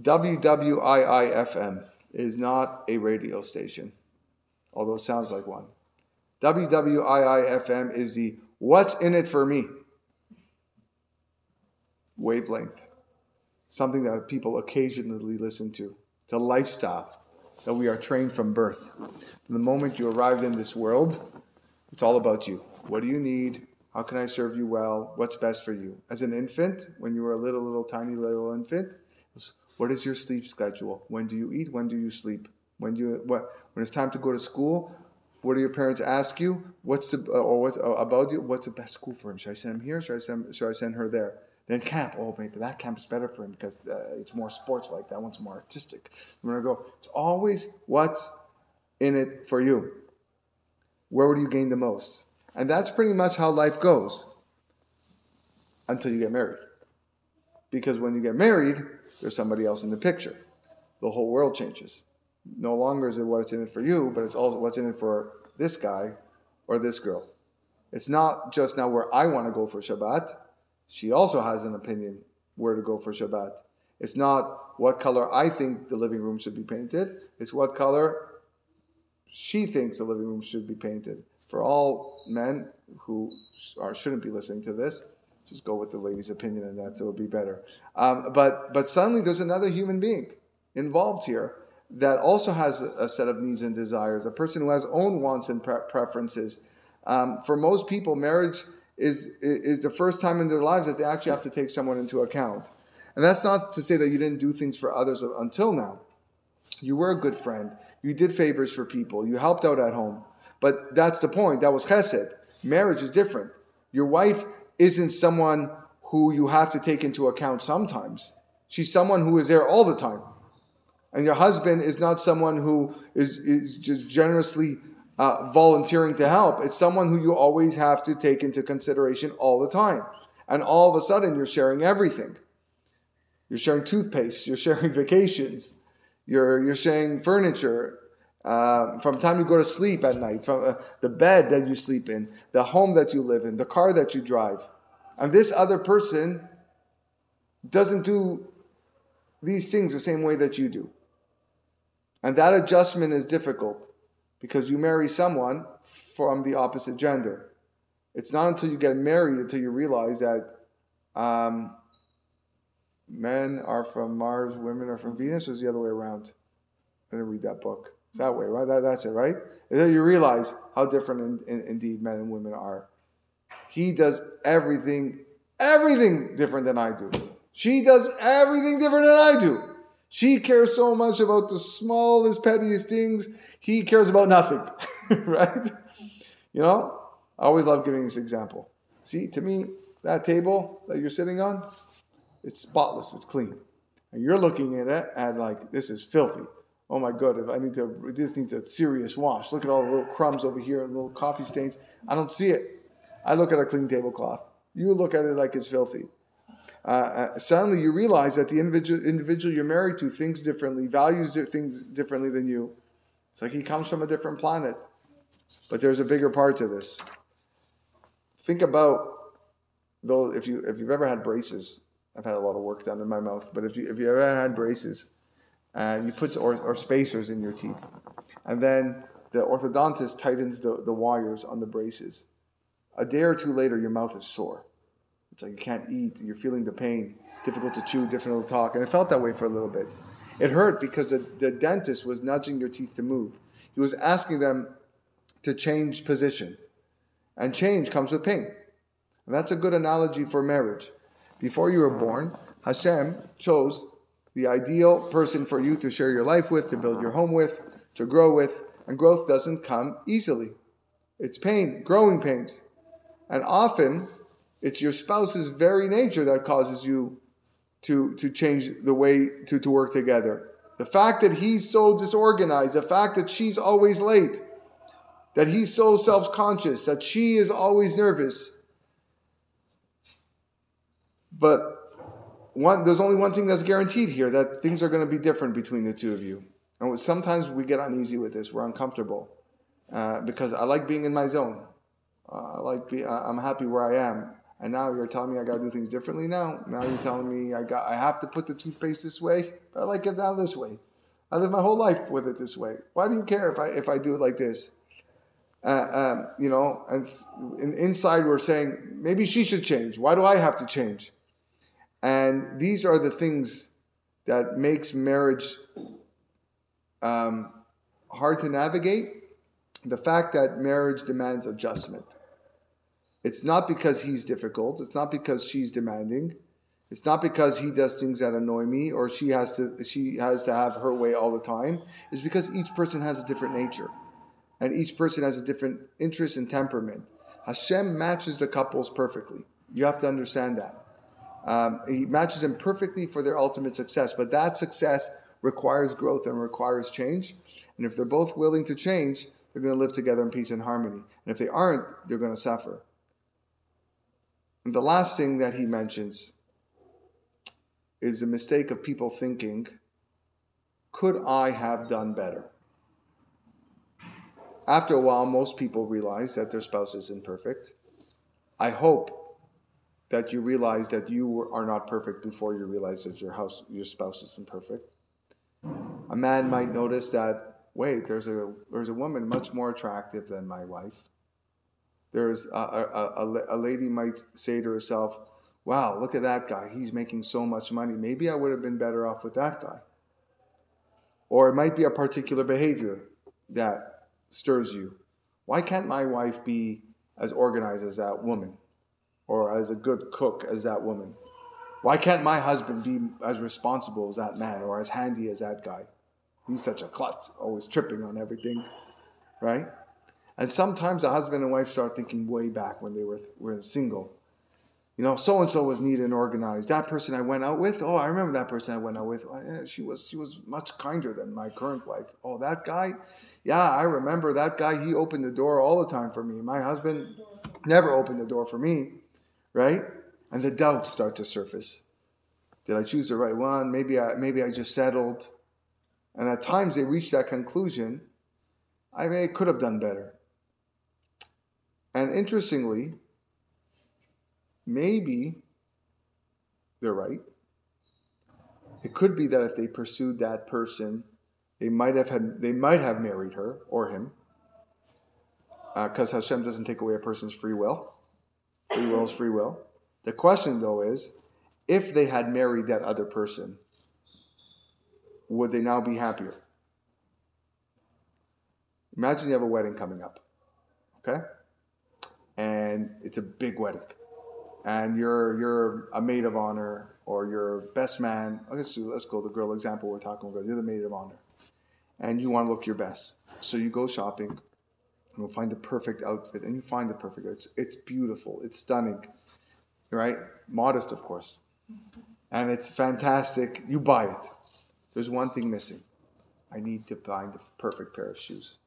[SPEAKER 1] WWIIFM is not a radio station, although it sounds like one. WWIIFM is the what's in it for me wavelength. Something that people occasionally listen to. It's a lifestyle that we are trained from birth. From the moment you arrived in this world, it's all about you. What do you need? How can I serve you well? What's best for you? As an infant, when you were a little, little, tiny little infant, what is your sleep schedule? When do you eat? When do you sleep? When you what? When it's time to go to school, what do your parents ask you? What's the, uh, or what's uh, about you? What's the best school for him? Should I send him here? Should I send, should I send her there? Then camp, oh, maybe that camp is better for him because uh, it's more sports like that one's more artistic. I'm gonna go. It's always what's in it for you. Where would you gain the most? And that's pretty much how life goes until you get married. Because when you get married, there's somebody else in the picture. The whole world changes. No longer is it what's in it for you, but it's also what's in it for this guy or this girl. It's not just now where I want to go for Shabbat. She also has an opinion where to go for Shabbat. It's not what color I think the living room should be painted. It's what color she thinks the living room should be painted. For all men who are, shouldn't be listening to this, just go with the lady's opinion and that, so it'll be better. Um, but, but suddenly there's another human being involved here that also has a, a set of needs and desires, a person who has own wants and pre- preferences. Um, for most people, marriage is, is the first time in their lives that they actually have to take someone into account. And that's not to say that you didn't do things for others until now. You were a good friend. You did favors for people. You helped out at home. But that's the point. That was chesed. Marriage is different. Your wife isn't someone who you have to take into account sometimes. She's someone who is there all the time. And your husband is not someone who is, is just generously uh, volunteering to help. It's someone who you always have to take into consideration all the time. And all of a sudden, you're sharing everything. You're sharing toothpaste. You're sharing vacations. You're, you're sharing furniture. Uh, from time you go to sleep at night, from uh, the bed that you sleep in, the home that you live in, the car that you drive. And this other person doesn't do these things the same way that you do. And that adjustment is difficult because you marry someone from the opposite gender. It's not until you get married until you realize that um, men are from Mars, women are from Venus, or is the other way around? I didn't read that book. It's that way, right? That, that's it, right? Then you realize how different in, in, indeed men and women are. He does everything, everything different than I do. She does everything different than I do. She cares so much about the smallest, pettiest things. He cares about nothing, right? You know, I always love giving this example. See, to me, that table that you're sitting on, it's spotless, it's clean. And you're looking at it and like, this is filthy. Oh my God, if I need to, this needs a serious wash. Look at all the little crumbs over here and little coffee stains. I don't see it. I look at a clean tablecloth. You look at it like it's filthy uh, uh, suddenly you realize that the individual, individual you're married to thinks differently, values things differently than you. It's like he comes from a different planet. But there's a bigger part to this. Think about though if you if you've ever had braces. I've had a lot of work done in my mouth, but if you if you ever had braces, and you put or, or spacers in your teeth, and then the orthodontist tightens the, the wires on the braces. A day or two later, your mouth is sore. It's like you can't eat, you're feeling the pain, difficult to chew, difficult to talk. And it felt that way for a little bit. It hurt because the, the dentist was nudging your teeth to move. He was asking them to change position. And change comes with pain. And that's a good analogy for marriage. Before you were born, Hashem chose the ideal person for you to share your life with, to build your home with, to grow with. And growth doesn't come easily. It's pain, growing pains. And often it's your spouse's very nature that causes you to, to change the way to, to work together. The fact that he's so disorganized, the fact that she's always late, that he's so self conscious, that she is always nervous. But one, there's only one thing that's guaranteed here that things are going to be different between the two of you. And sometimes we get uneasy with this, we're uncomfortable uh, because I like being in my zone. Uh, I like be, I'm happy where I am and now you're telling me I got to do things differently now. Now you're telling me I got I have to put the toothpaste this way. I like it now this way. I live my whole life with it this way. Why do you care if I if I do it like this? Uh, um, you know, and inside we're saying maybe she should change. Why do I have to change? And these are the things that makes marriage um, hard to navigate. The fact that marriage demands adjustment. It's not because he's difficult. It's not because she's demanding. It's not because he does things that annoy me or she has to she has to have her way all the time. It's because each person has a different nature. And each person has a different interest and temperament. Hashem matches the couples perfectly. You have to understand that. Um, he matches them perfectly for their ultimate success, but that success requires growth and requires change. And if they're both willing to change, they're going to live together in peace and harmony. And if they aren't, they're going to suffer. And the last thing that he mentions is the mistake of people thinking, could I have done better? After a while, most people realize that their spouse is imperfect. I hope that you realize that you are not perfect before you realize that your house, your spouse is imperfect. A man might notice that, wait, there's a, there's a woman much more attractive than my wife. There's a, a, a, a lady might say to herself, wow, look at that guy. He's making so much money. Maybe I would have been better off with that guy. Or it might be a particular behavior that stirs you. Why can't my wife be as organized as that woman? Or as a good cook as that woman? Why can't my husband be as responsible as that man or as handy as that guy? He's such a klutz, always tripping on everything, right? And sometimes a husband and wife start thinking way back when they were, were single you know, so and so was neat and organized. That person I went out with, oh, I remember that person I went out with. Oh, yeah, she was she was much kinder than my current wife. Oh, that guy, yeah, I remember that guy. He opened the door all the time for me. My husband never opened the door for me, right? And the doubts start to surface. Did I choose the right one? Maybe I maybe I just settled. And at times they reach that conclusion. I mean, I could have done better. And interestingly, maybe they're right. It could be that if they pursued that person, they might have had, they might have married her or him, because uh, Hashem doesn't take away a person's free will. Free will is free will. The question, though, is if they had married that other person, would they now be happier? Imagine you have a wedding coming up, okay? And it's a big wedding and you're you're a maid of honor or your best man. Let's do let's go the girl example we're talking about. You're the maid of honor, and you want to look your best. So you go shopping, and you'll find the perfect outfit, and you find the perfect. It's it's beautiful. It's stunning, right? Modest, of course, and it's fantastic. You buy it. There's one thing missing. I need to find the perfect pair of shoes.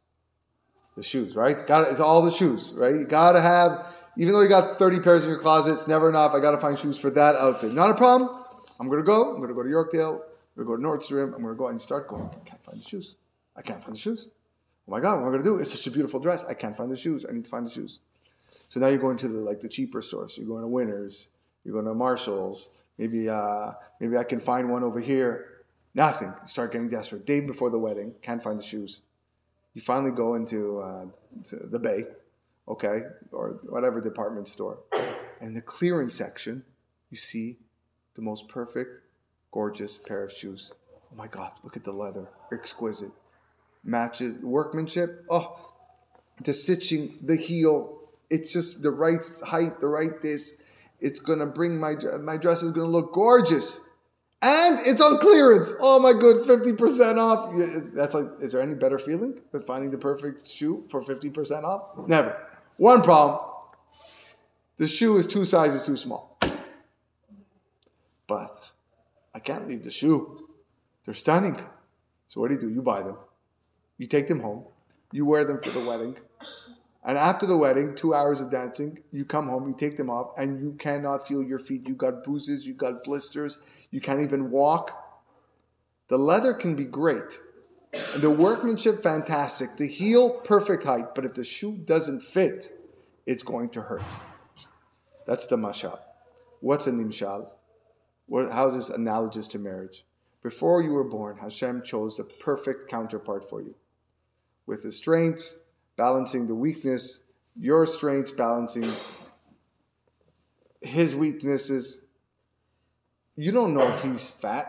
[SPEAKER 1] The shoes, right? Got. It's all the shoes, right? You gotta have even though you got 30 pairs in your closet, it's never enough. I got to find shoes for that outfit. Not a problem. I'm to go. I'm to go to Yorkdale. I'm to go to Nordstrom. I'm to go and start going. I can't find the shoes. I can't find the shoes. Oh my God, what am I to do? It's such a beautiful dress. I can't find the shoes. I need to find the shoes. So now you're going to the like the cheaper stores. So you're going to Winners. You're going to Marshalls. Maybe uh, maybe I can find one over here. Nothing. Start getting desperate. Day before the wedding, can't find the shoes. You finally go into uh, the Bay okay, or whatever department store. And in the clearance section, you see the most perfect, gorgeous pair of shoes. Oh my God, look at the leather. Exquisite. Matches, workmanship. Oh, the stitching, the heel. It's just the right height, the right this. It's gonna bring my my dress is gonna look gorgeous, and it's on clearance. Oh my good, fifty percent off. That's like, is there any better feeling than finding the perfect shoe for fifty percent off? Never. One problem the shoe is two sizes too small. But I can't leave the shoe. They're stunning. So what do you do? You buy them. You take them home. You wear them for the wedding. And after the wedding, two hours of dancing, you come home, you take them off, and you cannot feel your feet. You got bruises, you got blisters, you can't even walk. The leather can be great, the workmanship, fantastic. The heel, perfect height. But if the shoe doesn't fit, it's going to hurt. That's the mashal. What's a nimshal? What, how is this analogous to marriage? Before you were born, Hashem chose the perfect counterpart for you. With his strengths balancing the weakness, your strengths balancing his weaknesses. You don't know if he's fat.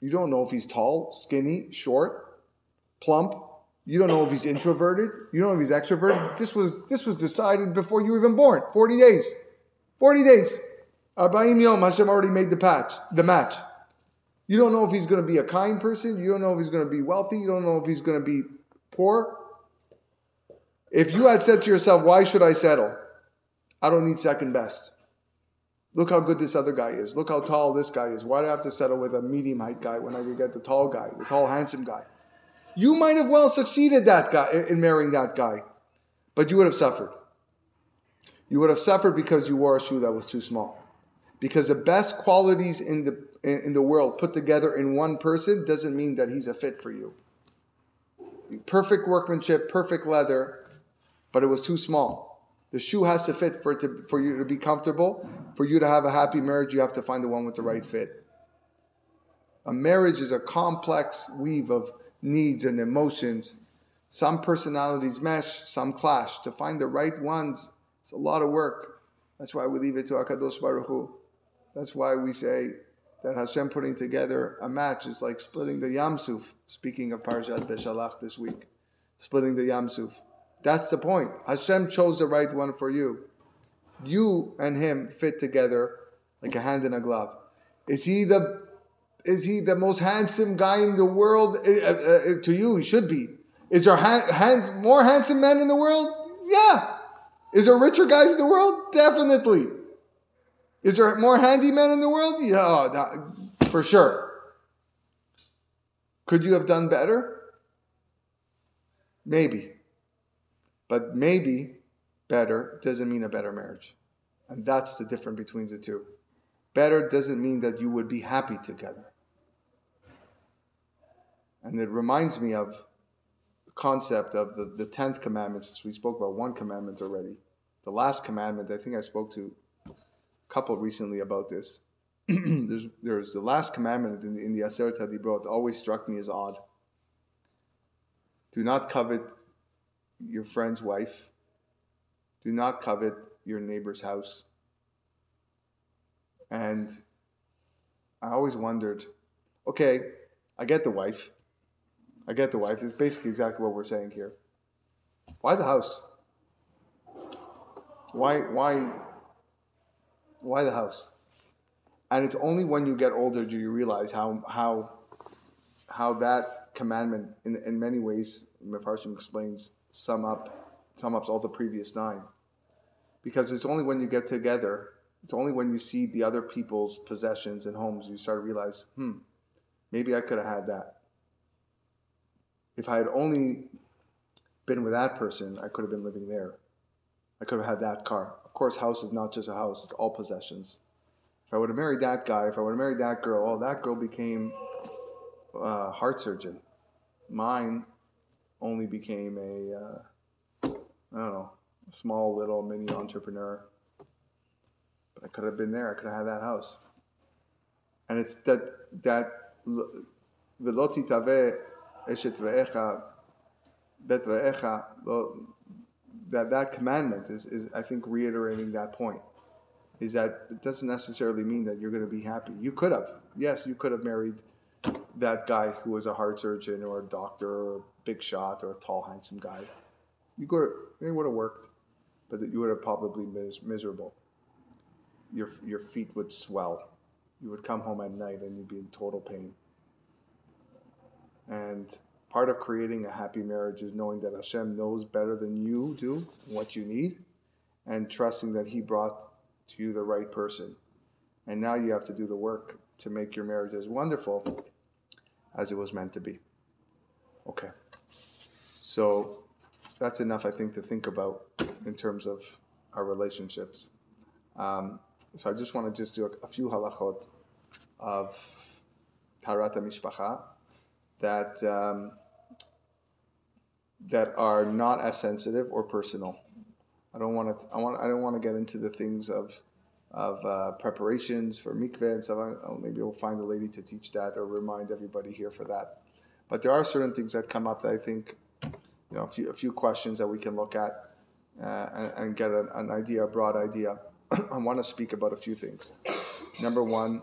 [SPEAKER 1] You don't know if he's tall, skinny, short plump. You don't know if he's introverted. You don't know if he's extroverted. This was this was decided before you were even born. Forty days. Forty days. Arbaim Yom Hashem already made the patch, the match. You don't know if he's going to be a kind person. You don't know if he's going to be wealthy. You don't know if he's going to be poor. If you had said to yourself, "Why should I settle? I don't need second best." Look how good this other guy is. Look how tall this guy is. Why do I have to settle with a medium height guy when I could get the tall guy, the tall, handsome guy? You might have well succeeded that guy in marrying that guy, but you would have suffered. You would have suffered because you wore a shoe that was too small. Because the best qualities in the in the world put together in one person doesn't mean that he's a fit for you. Perfect workmanship, perfect leather, but it was too small. The shoe has to fit for it to, for you to be comfortable. For you to have a happy marriage, you have to find the one with the right fit. A marriage is a complex weave of needs and emotions. Some personalities mesh, some clash. To find the right ones, it's a lot of work. That's why we leave it to HaKadosh Baruch Hu. That's why we say that Hashem putting together a match is like splitting the Yamsuf. Speaking of Parshat Beshalach this week, splitting the Yamsuf. That's the point. Hashem chose the right one for you. You and him fit together like a hand in a glove. Is he the is he the most handsome guy in the world? Uh, uh, uh to you, he should be. Is there ha- hand, more handsome men in the world? Yeah. Is there richer guys in the world? Definitely. Is there more handy men in the world? Yeah, that, for sure. Could you have done better? Maybe. But maybe better doesn't mean a better marriage. And that's the difference between the two. Better doesn't mean that you would be happy together. And it reminds me of the concept of the, the 10th commandment, since we spoke about one commandment already. The last commandment, I think I spoke to a couple recently about this. there's, there's the last commandment in the, in the Aseret HaDibrot always struck me as odd. Do not covet your friend's wife. Do not covet your neighbor's house. And I always wondered, okay, I get the wife. I get the wife. It's basically exactly what we're saying here. Why the house? Why why why the house? And it's only when you get older do you realize how how how that commandment, in, in many ways, Mefarshim explains, sum up sum ups all the previous nine. Because it's only when you get together, it's only when you see the other people's possessions and homes you start to realize, hmm, maybe I could have had that. If I had only been with that person, I could have been living there. I could have had that car of course, house is not just a house, it's all possessions. If I would have married that guy, if I would have married that girl, oh, that girl became a heart surgeon. Mine only became a, uh, I don't know, a small little mini entrepreneur. But I could have been there, I could have had that house. And it's that, that, velo titaveh eshet re'echa, bet re'echa, that that commandment is, is I think reiterating that point is that it doesn't necessarily mean that you're going to be happy. You could have, yes, you could have married that guy who was a heart surgeon or a doctor or a big shot or a tall, handsome guy. You could it would have worked, but you would have probably mis- miserable. Your your feet would swell. You would come home at night and you'd be in total pain. And Part of creating a happy marriage is knowing that Hashem knows better than you do what you need and trusting that He brought to you the right person. And now you have to do the work to make your marriage as wonderful as it was meant to be. Okay. So that's enough, I think, to think about in terms of our relationships. Um, so I just want to just do a, a few halachot of Taharat Mishpacha that um, that are not as sensitive or personal. I don't want to. I want. I don't want to get into the things of of uh, preparations for mikveh and stuff. Oh, maybe we'll find a lady to teach that or remind everybody here for that. But there are certain things that come up that I think, you know, a few, a few questions that we can look at uh, and, and, get an, an idea, a broad idea. I want to speak about a few things. Number one,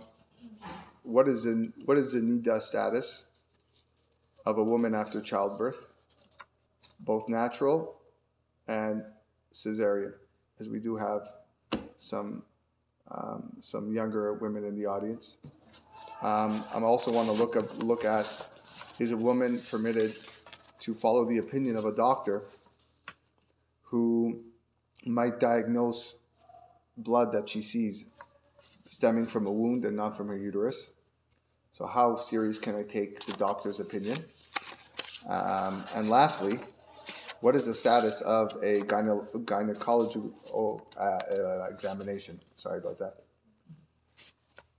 [SPEAKER 1] what is the what is the nida status of a woman after childbirth? both natural and cesarean, as we do have some um, some younger women in the audience. Um, I also want to look up, look at is a woman permitted to follow the opinion of a doctor who might diagnose blood that she sees stemming from a wound and not from her uterus. So, how serious can I take the doctor's opinion? Um, and lastly, what is the status of a gyne- gynecological uh, uh, examination? Sorry about that.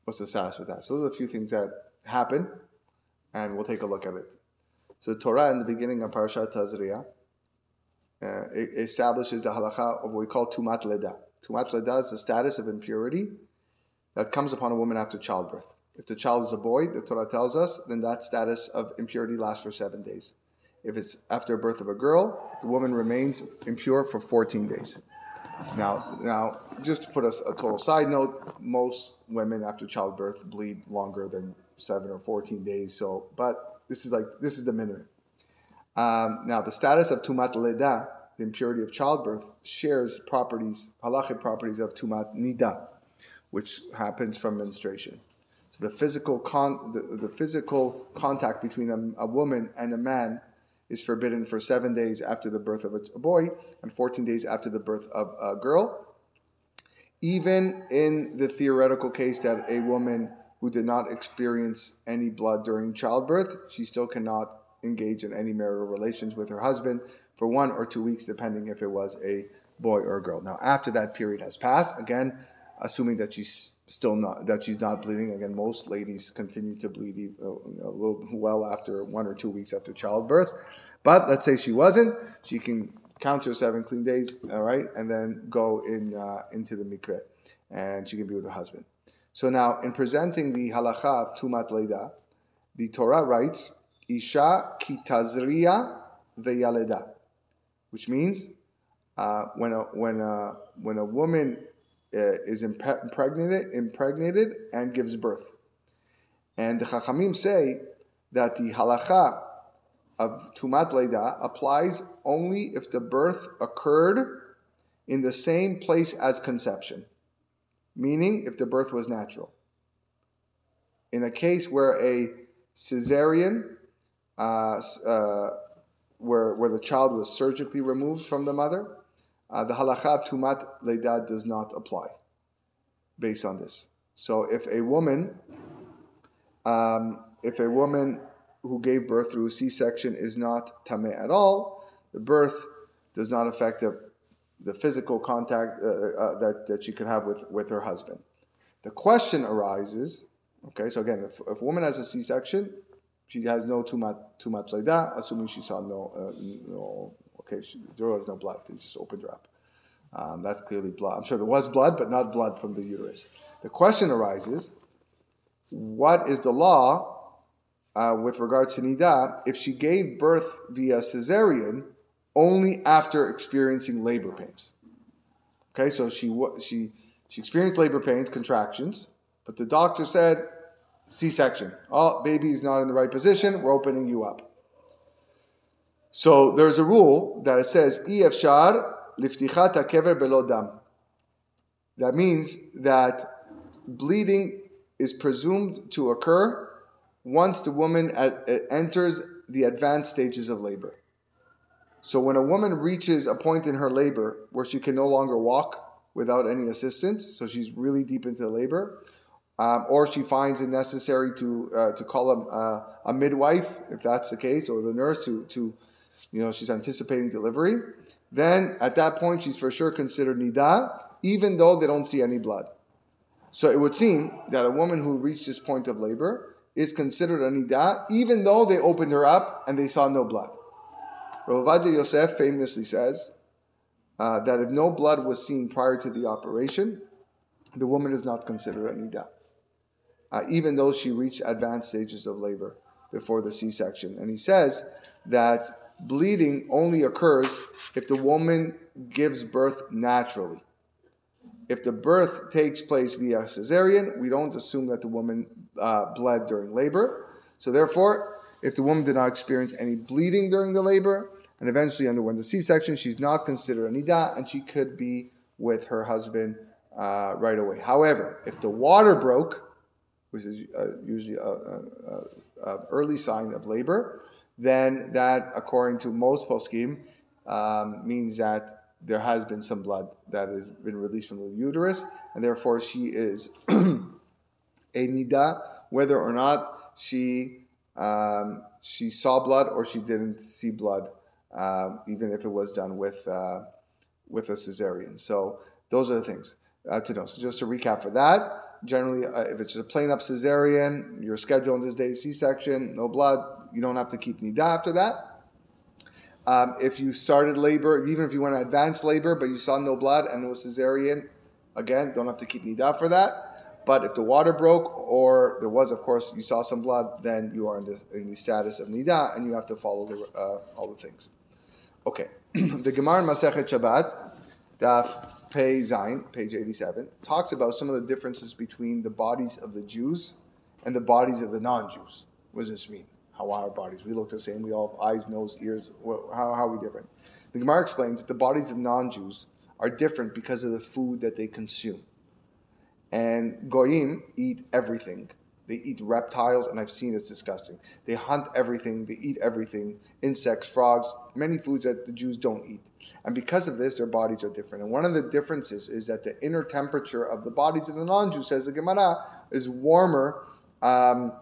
[SPEAKER 1] What's the status with that? So, those are a few things that happen, and we'll take a look at it. So, Torah in the beginning of Parashat Tazria uh, establishes the halacha of what we call tumat leda. Tumat leda is the status of impurity that comes upon a woman after childbirth. If the child is a boy, the Torah tells us, then that status of impurity lasts for seven days. If it's after birth of a girl, the woman remains impure for 14 days. Now, now, just to put us a total side note, most women after childbirth bleed longer than seven or 14 days. So, but this is like this is the minimum. Um, now, the status of tumat leda, the impurity of childbirth, shares properties, halachic properties of tumat nida, which happens from menstruation. So the physical con, the, the physical contact between a, a, woman and a man is forbidden for seven days after the birth of a, boy and 14 days after the birth of a girl. Even in the theoretical case that a woman who did not experience any blood during childbirth, she still cannot engage in any marital relations with her husband for one or two weeks, depending if it was a boy or a girl. Now, after that period has passed, again, assuming that she's still not that she's not bleeding. Again, most ladies continue to bleed uh, a little well after one or two weeks after childbirth. But let's say she wasn't, she can count her seven clean days, all right, and then go in uh, into the mikveh, and she can be with her husband. So now, in presenting the halacha of tumat leida, the Torah writes, "Isha kitazria veyaleda," which means uh, when a when a when a woman is impregnated, impregnated and gives birth. And the Chachamim say that the halacha of Tumat Leida applies only if the birth occurred in the same place as conception, meaning if the birth was natural. In a case where a cesarean, uh, uh, where, where the child was surgically removed from the mother, uh, the halacha of tumat leida does not apply based on this. So if a woman, um, if a woman who gave birth through a C-section is not tameh at all, the birth does not affect the, the physical contact uh, uh, that, that she could have with, with her husband. The question arises, okay, so again, if, if a woman has a C-section, she has no tumat, tumat leida, assuming she saw no, uh, no Okay, there was no blood. They just opened her up. Um, that's clearly blood. I'm sure there was blood, but not blood from the uterus. The question arises what is the law uh, with regard to Nida if she gave birth via cesarean only after experiencing labor pains? Okay, so she, she, she experienced labor pains, contractions, but the doctor said C section. Oh, baby is not in the right position, we're opening you up. So there's a rule that it says, Efshar liftichat kever belodam. That means that bleeding is presumed to occur once the woman at, enters the advanced stages of labor. So when a woman reaches a point in her labor where she can no longer walk without any assistance, so she's really deep into labor, um, or she finds it necessary to uh, to call a, uh, a midwife, if that's the case, or the nurse to to you know, she's anticipating delivery, then at that point she's for sure considered nida, even though they don't see any blood. So it would seem that a woman who reached this point of labor is considered a nida, even though they opened her up and they saw no blood. Rav Yosef famously says uh, that if no blood was seen prior to the operation, the woman is not considered a nida, uh, even though she reached advanced stages of labor before the C-section. And he says that bleeding only occurs if the woman gives birth naturally. If the birth takes place via cesarean, we don't assume that the woman uh, bled during labor. So, therefore, if the woman did not experience any bleeding during the labor and eventually underwent the C section, she's not considered a nida and she could be with her husband uh, right away. However, if the water broke, which is uh, usually an early sign of labor, then that, according to most poskim, um, means that there has been some blood that has been released from the uterus, and therefore she is a nida, whether or not she um, she saw blood or she didn't see blood, uh, even if it was done with uh, with a cesarean. So those are the things uh, to know. So just to recap for that, generally, uh, if it's a plain up cesarean, you're scheduled this day C-section, no blood, you don't have to keep nida after that. Um, if you started labor, even if you went advanced labor, but you saw no blood and it was cesarean, again, don't have to keep nida for that. But if the water broke, or there was, of course, you saw some blood, then you are in the, in the status of nida, and you have to follow the, uh, all the things. Okay, the Gemara in Masechet Shabbat, Daf Pei Zain, page eighty-seven, talks about some of the differences between the bodies of the Jews and the bodies of the non-Jews. What does this mean? how are our bodies. We look the same. We all have eyes, nose, ears. How, how are we different? The Gemara explains that the bodies of non-Jews are different because of the food that they consume. And goyim eat everything. They eat reptiles, and I've seen it's disgusting. They hunt everything. They eat everything: insects, frogs, many foods that the Jews don't eat. And because of this, their bodies are different. And one of the differences is that the inner temperature of the bodies of the non-Jews, says the Gemara, is warmer um,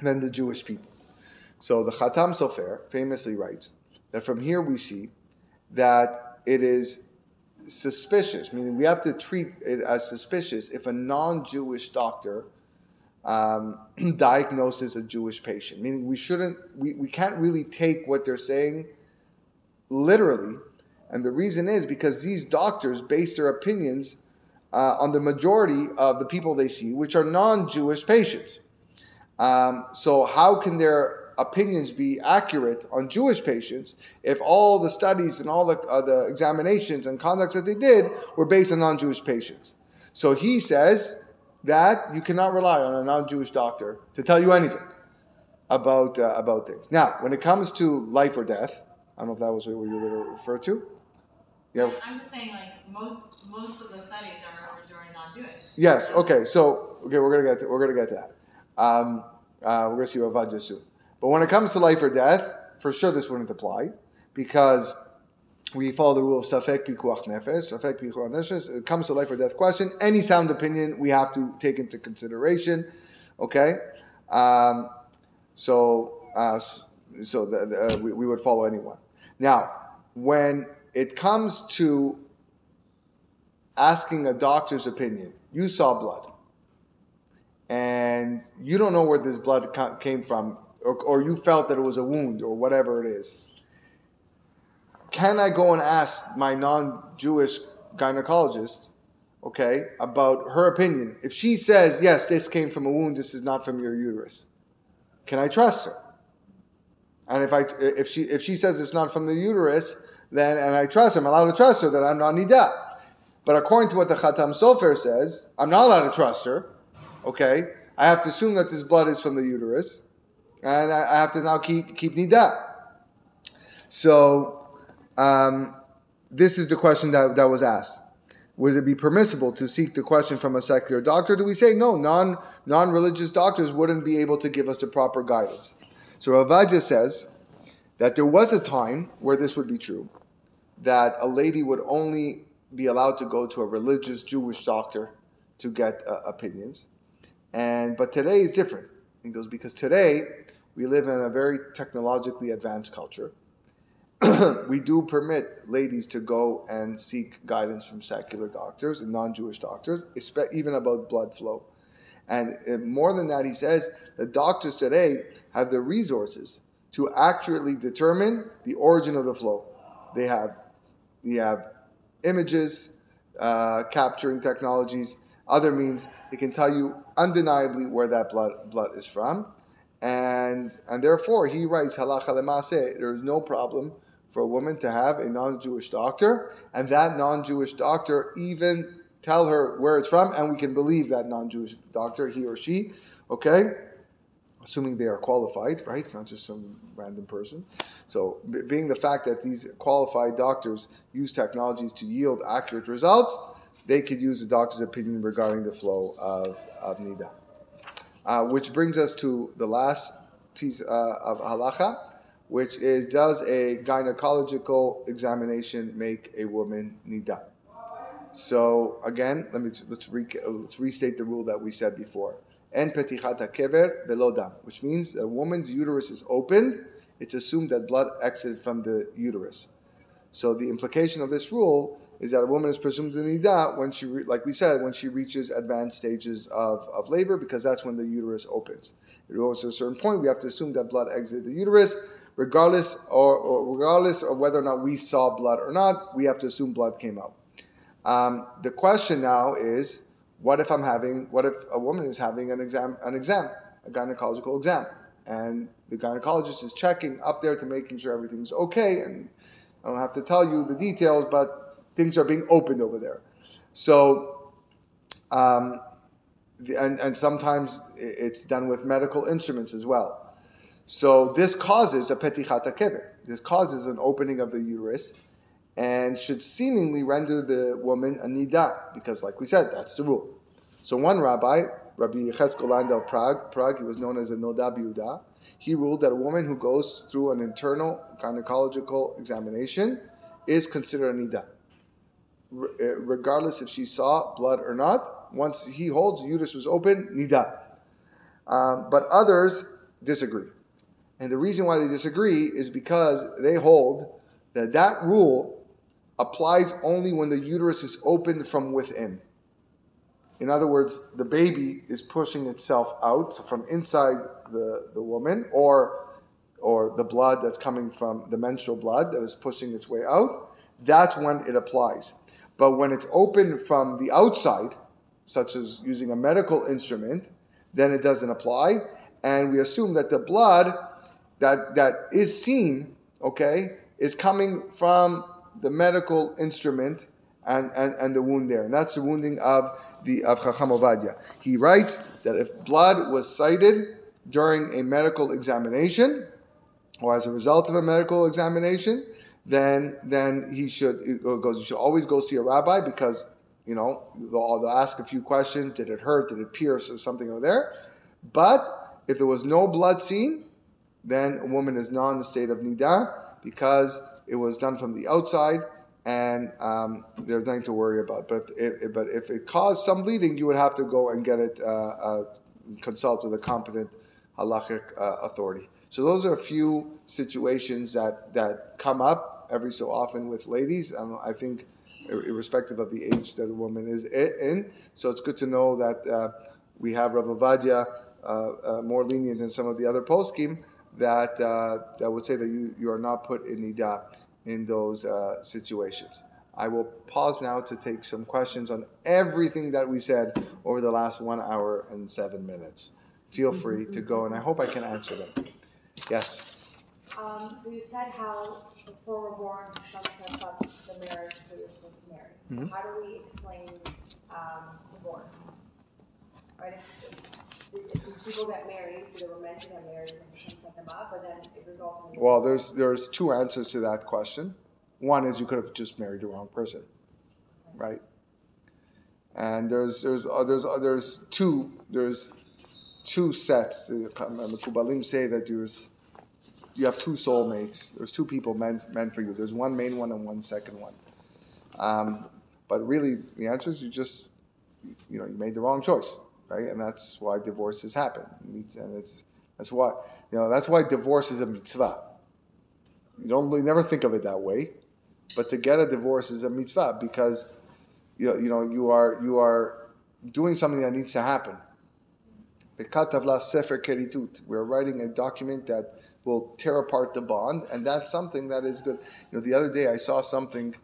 [SPEAKER 1] than the Jewish people. So the Khatam Sofer famously writes that from here we see that it is suspicious, meaning we have to treat it as suspicious if a non-Jewish doctor um, diagnoses a Jewish patient. Meaning we shouldn't, we, we can't really take what they're saying literally. And the reason is because these doctors base their opinions uh, on the majority of the people they see, which are non-Jewish patients. Um, so how can their opinions be accurate on Jewish patients if all the studies and all the, uh, the examinations and conducts that they did were based on non Jewish patients. So he says that you cannot rely on a non Jewish doctor to tell you anything about, uh, about things. Now, when it comes to life or death, I don't know if that was what you were going to refer to.
[SPEAKER 2] Yeah. I'm just saying, like most most of the studies are, during non-Jewish.
[SPEAKER 1] Yes. Okay. So okay, we're gonna get to, we're gonna get to that. Um, uh, we're gonna see what Vaja soon. But when it comes to life or death, for sure this wouldn't apply because we follow the rule of safek pikuach nefesh. Safek pikuach nefesh. It comes to life or death question. Any sound opinion we have to take into consideration. Okay, um, so uh, so the, the, uh, we, we would follow anyone. Now, when it comes to asking a doctor's opinion, you saw blood, and you don't know where this blood came from or, or you felt that it was a wound or whatever it is, can I go and ask my non Jewish gynecologist, okay, about her opinion? If she says, yes, this came from a wound, this is not from your uterus, can I trust her? And if, I, if, she, if she says it's not from the uterus, then, and I trust her, I'm allowed to trust her, then I'm not nida. But according to what the Khatam Sofer says, I'm not allowed to trust her, okay? I have to assume that this blood is from the uterus and I, I have to now keep keep nida. So um, this is the question that, that was asked. Would it be permissible to seek the question from a secular doctor? Do we say no? Non non religious doctors wouldn't be able to give us the proper guidance. So Rav Ovadia says that there was a time where this would be true, that a lady would only be allowed to go to a religious Jewish doctor to get uh, opinions, and but today is different. He goes because today we live in a very technologically advanced culture. we do permit ladies to go and seek guidance from secular doctors and non Jewish doctors, even about blood flow. And more than that, he says the doctors today have the resources to accurately determine the origin of the flow. They have, they have images, uh, capturing technologies, other means. They can tell you undeniably where that blood, blood is from and and therefore he writes halacha lemase. There is no problem for a woman to have a non-Jewish doctor, and that non-Jewish doctor even tell her where it's from, and we can believe that non-Jewish doctor, he or she, okay, assuming they are qualified, right, not just some random person. So, b- being the fact that these qualified doctors use technologies to yield accurate results, they could use the doctor's opinion regarding the flow of, of nida. Uh, which brings us to the last piece uh, of halacha, which is does a gynecological examination make a woman nida? So again, let me let's re, let's restate the rule that we said before. En petichat hakever belodam, which means that a woman's uterus is opened. It's assumed that blood exited from the uterus. So the implication of this rule is that a woman is presumed to nida when she, re- like we said, when she reaches advanced stages of, of labor, because that's when the uterus opens. It goes to a certain point, we have to assume that blood exited the uterus, regardless or, or regardless of whether or not we saw blood or not. We have to assume blood came out. Um, the question now is, what if I'm having, what if a woman is having an exam, an exam, a gynecological exam, and the gynecologist is checking up there to making sure everything's okay, and I don't have to tell you the details, but things are being opened over there. So, um, and, and sometimes it's done with medical instruments as well. So this causes a petichat kever. This causes an opening of the uterus and should seemingly render the woman a nida, because like we said, that's the rule. So one rabbi, Rabbi Yecheskel Landau of Prague, Prague, he was known as a Noda BiYehuda, he ruled that a woman who goes through an internal gynecological examination is considered a nida. Eh, regardless if she saw blood or not, once he holds uterus was open, nida. Um, but others disagree. And the reason why they disagree is because they hold that that rule applies only when the uterus is opened from within. In other words, the baby is pushing itself out from inside the, the woman, or, or the blood that's coming from the menstrual blood that is pushing its way out. That's when it applies. But when it's open from the outside, such as using a medical instrument, then it doesn't apply. And we assume that the blood that, that is seen, okay, is coming from the medical instrument and, and, and the wound there. And that's the wounding of the of Chacham Ovadia. He writes that if blood was sighted during a medical examination, or as a result of a medical examination, then then he should goes. You should always go see a rabbi because you know they'll, they'll ask a few questions. Did it hurt? Did it pierce or something over there? But if there was no blood seen, then a woman is not in the state of nida because it was done from the outside and um, there's nothing to worry about. But if, but if it caused some bleeding, you would have to go and get it uh, uh, consult with a competent halachic uh, authority. So those are a few situations that that come up every so often with ladies. Um, I think, irrespective of the age that a woman is in. So it's good to know that uh, we have Rav Ovadia uh, uh, more lenient than some of the other poskim that that would say that you, you are not put in nida in those uh, situations. I will pause now to take some questions on everything that we said over the last one hour and seven minutes. Feel free to go, and I hope I can answer them. Yes.
[SPEAKER 3] Um, so you said how before we're born, Hashem sets up the marriage that you're supposed to marry. So mm-hmm. how do we explain um, divorce? Right? If these people get married, so they were meant to get married, and Hashem them up, but then it resulted in.
[SPEAKER 1] Well, there's there's two answers to that question. One is you could have just married the wrong person, right? And there's there's uh, there's uh, there's two there's two sets. The Mekubalim say that there's you have two soulmates. There's two people meant meant for you. There's one main one and one second one. Um, but really, the answer is you just you know you made the wrong choice right? And that's why divorces happen. And it's that's why you know that's why divorce is a mitzvah. You don't you never think of it that way, but to get a divorce is a mitzvah because you know, you know you are you are doing something that needs to happen. We're writing a document that will tear apart the bond, and that's something that is good. You know, the other day I saw something.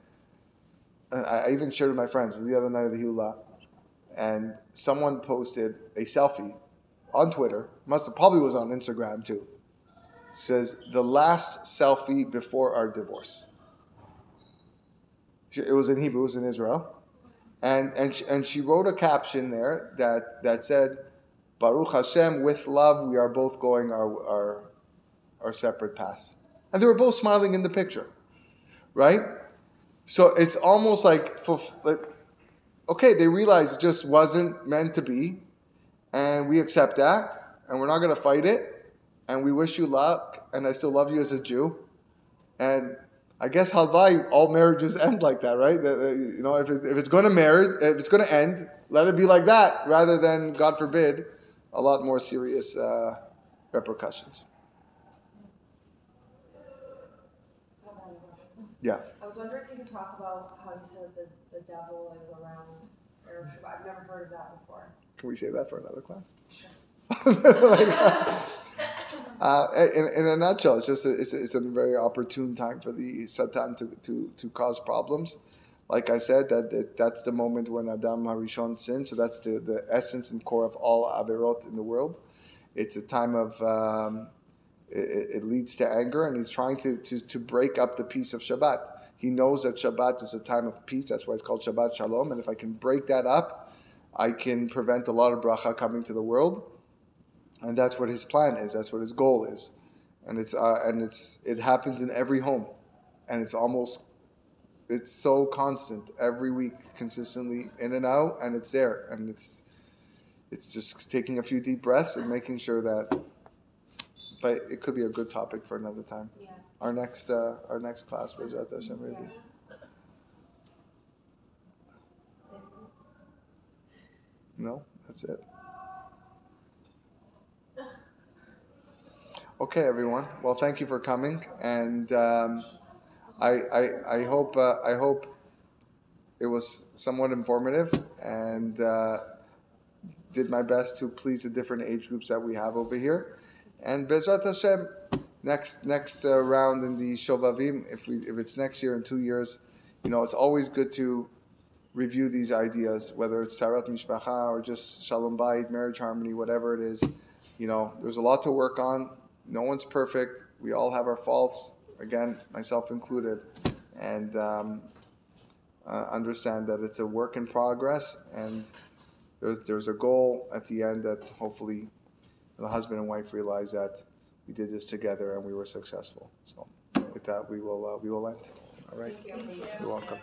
[SPEAKER 1] I even shared with my friends the other night of the Hula and someone posted a selfie on Twitter. Must have, probably was on Instagram too. Says the last selfie before our divorce. It was in Hebrew. It was in Israel, and and she, and she wrote a caption there that that said, "Baruch Hashem, with love, we are both going our our our separate paths." And they were both smiling in the picture, right? So it's almost like, like okay, they realize it just wasn't meant to be, and we accept that, and we're not going to fight it, and we wish you luck, and I still love you as a Jew. And I guess halvai, all marriages end like that, right? You know, if, it, if it's going to marry, if it's going to end, let it be like that, rather than, God forbid, a lot more serious uh, repercussions. Yeah.
[SPEAKER 3] I was wondering if you could talk about how you said that the devil is around Shabbat. I've never heard of that before.
[SPEAKER 1] Can we save that for another class? uh, in, in a nutshell, it's just a, it's, it's a very opportune time for the Satan to, to, to cause problems. Like I said, that, that that's the moment when Adam HaRishon sinned. So that's the, the essence and core of all Averot in the world. It's a time of um, it, it, leads to anger, and he's trying to, to, to break up the peace of Shabbat. He knows that Shabbat is a time of peace. That's why it's called Shabbat Shalom. And if I can break that up, I can prevent a lot of bracha coming to the world. And that's what his plan is. That's what his goal is. And it's uh, and it's it happens in every home, and it's almost it's so constant every week, consistently in and out, and it's there, and it's it's just taking a few deep breaths and making sure that. But it could be a good topic for another time.
[SPEAKER 3] Yeah.
[SPEAKER 1] Our next uh, our next class was Rat Hashem maybe. No, that's it. Okay, everyone. Well, thank you for coming, and um, I, I I hope uh, I hope it was somewhat informative, and uh, did my best to please the different age groups that we have over here. And Bezrat Hashem, next next uh, round in the Shovavim, if we if it's next year in two years, you know, it's always good to review these ideas, whether it's Taharat Mishpacha or just Shalom Bayit, marriage harmony, whatever it is. You know, there's a lot to work on. No one's perfect. We all have our faults. Again, myself included, and um, uh, understand that it's a work in progress, and there's there's a goal at the end that hopefully the husband and wife realize that we did this together and we were successful. So, with that, we will uh, we will end. All right. You're welcome.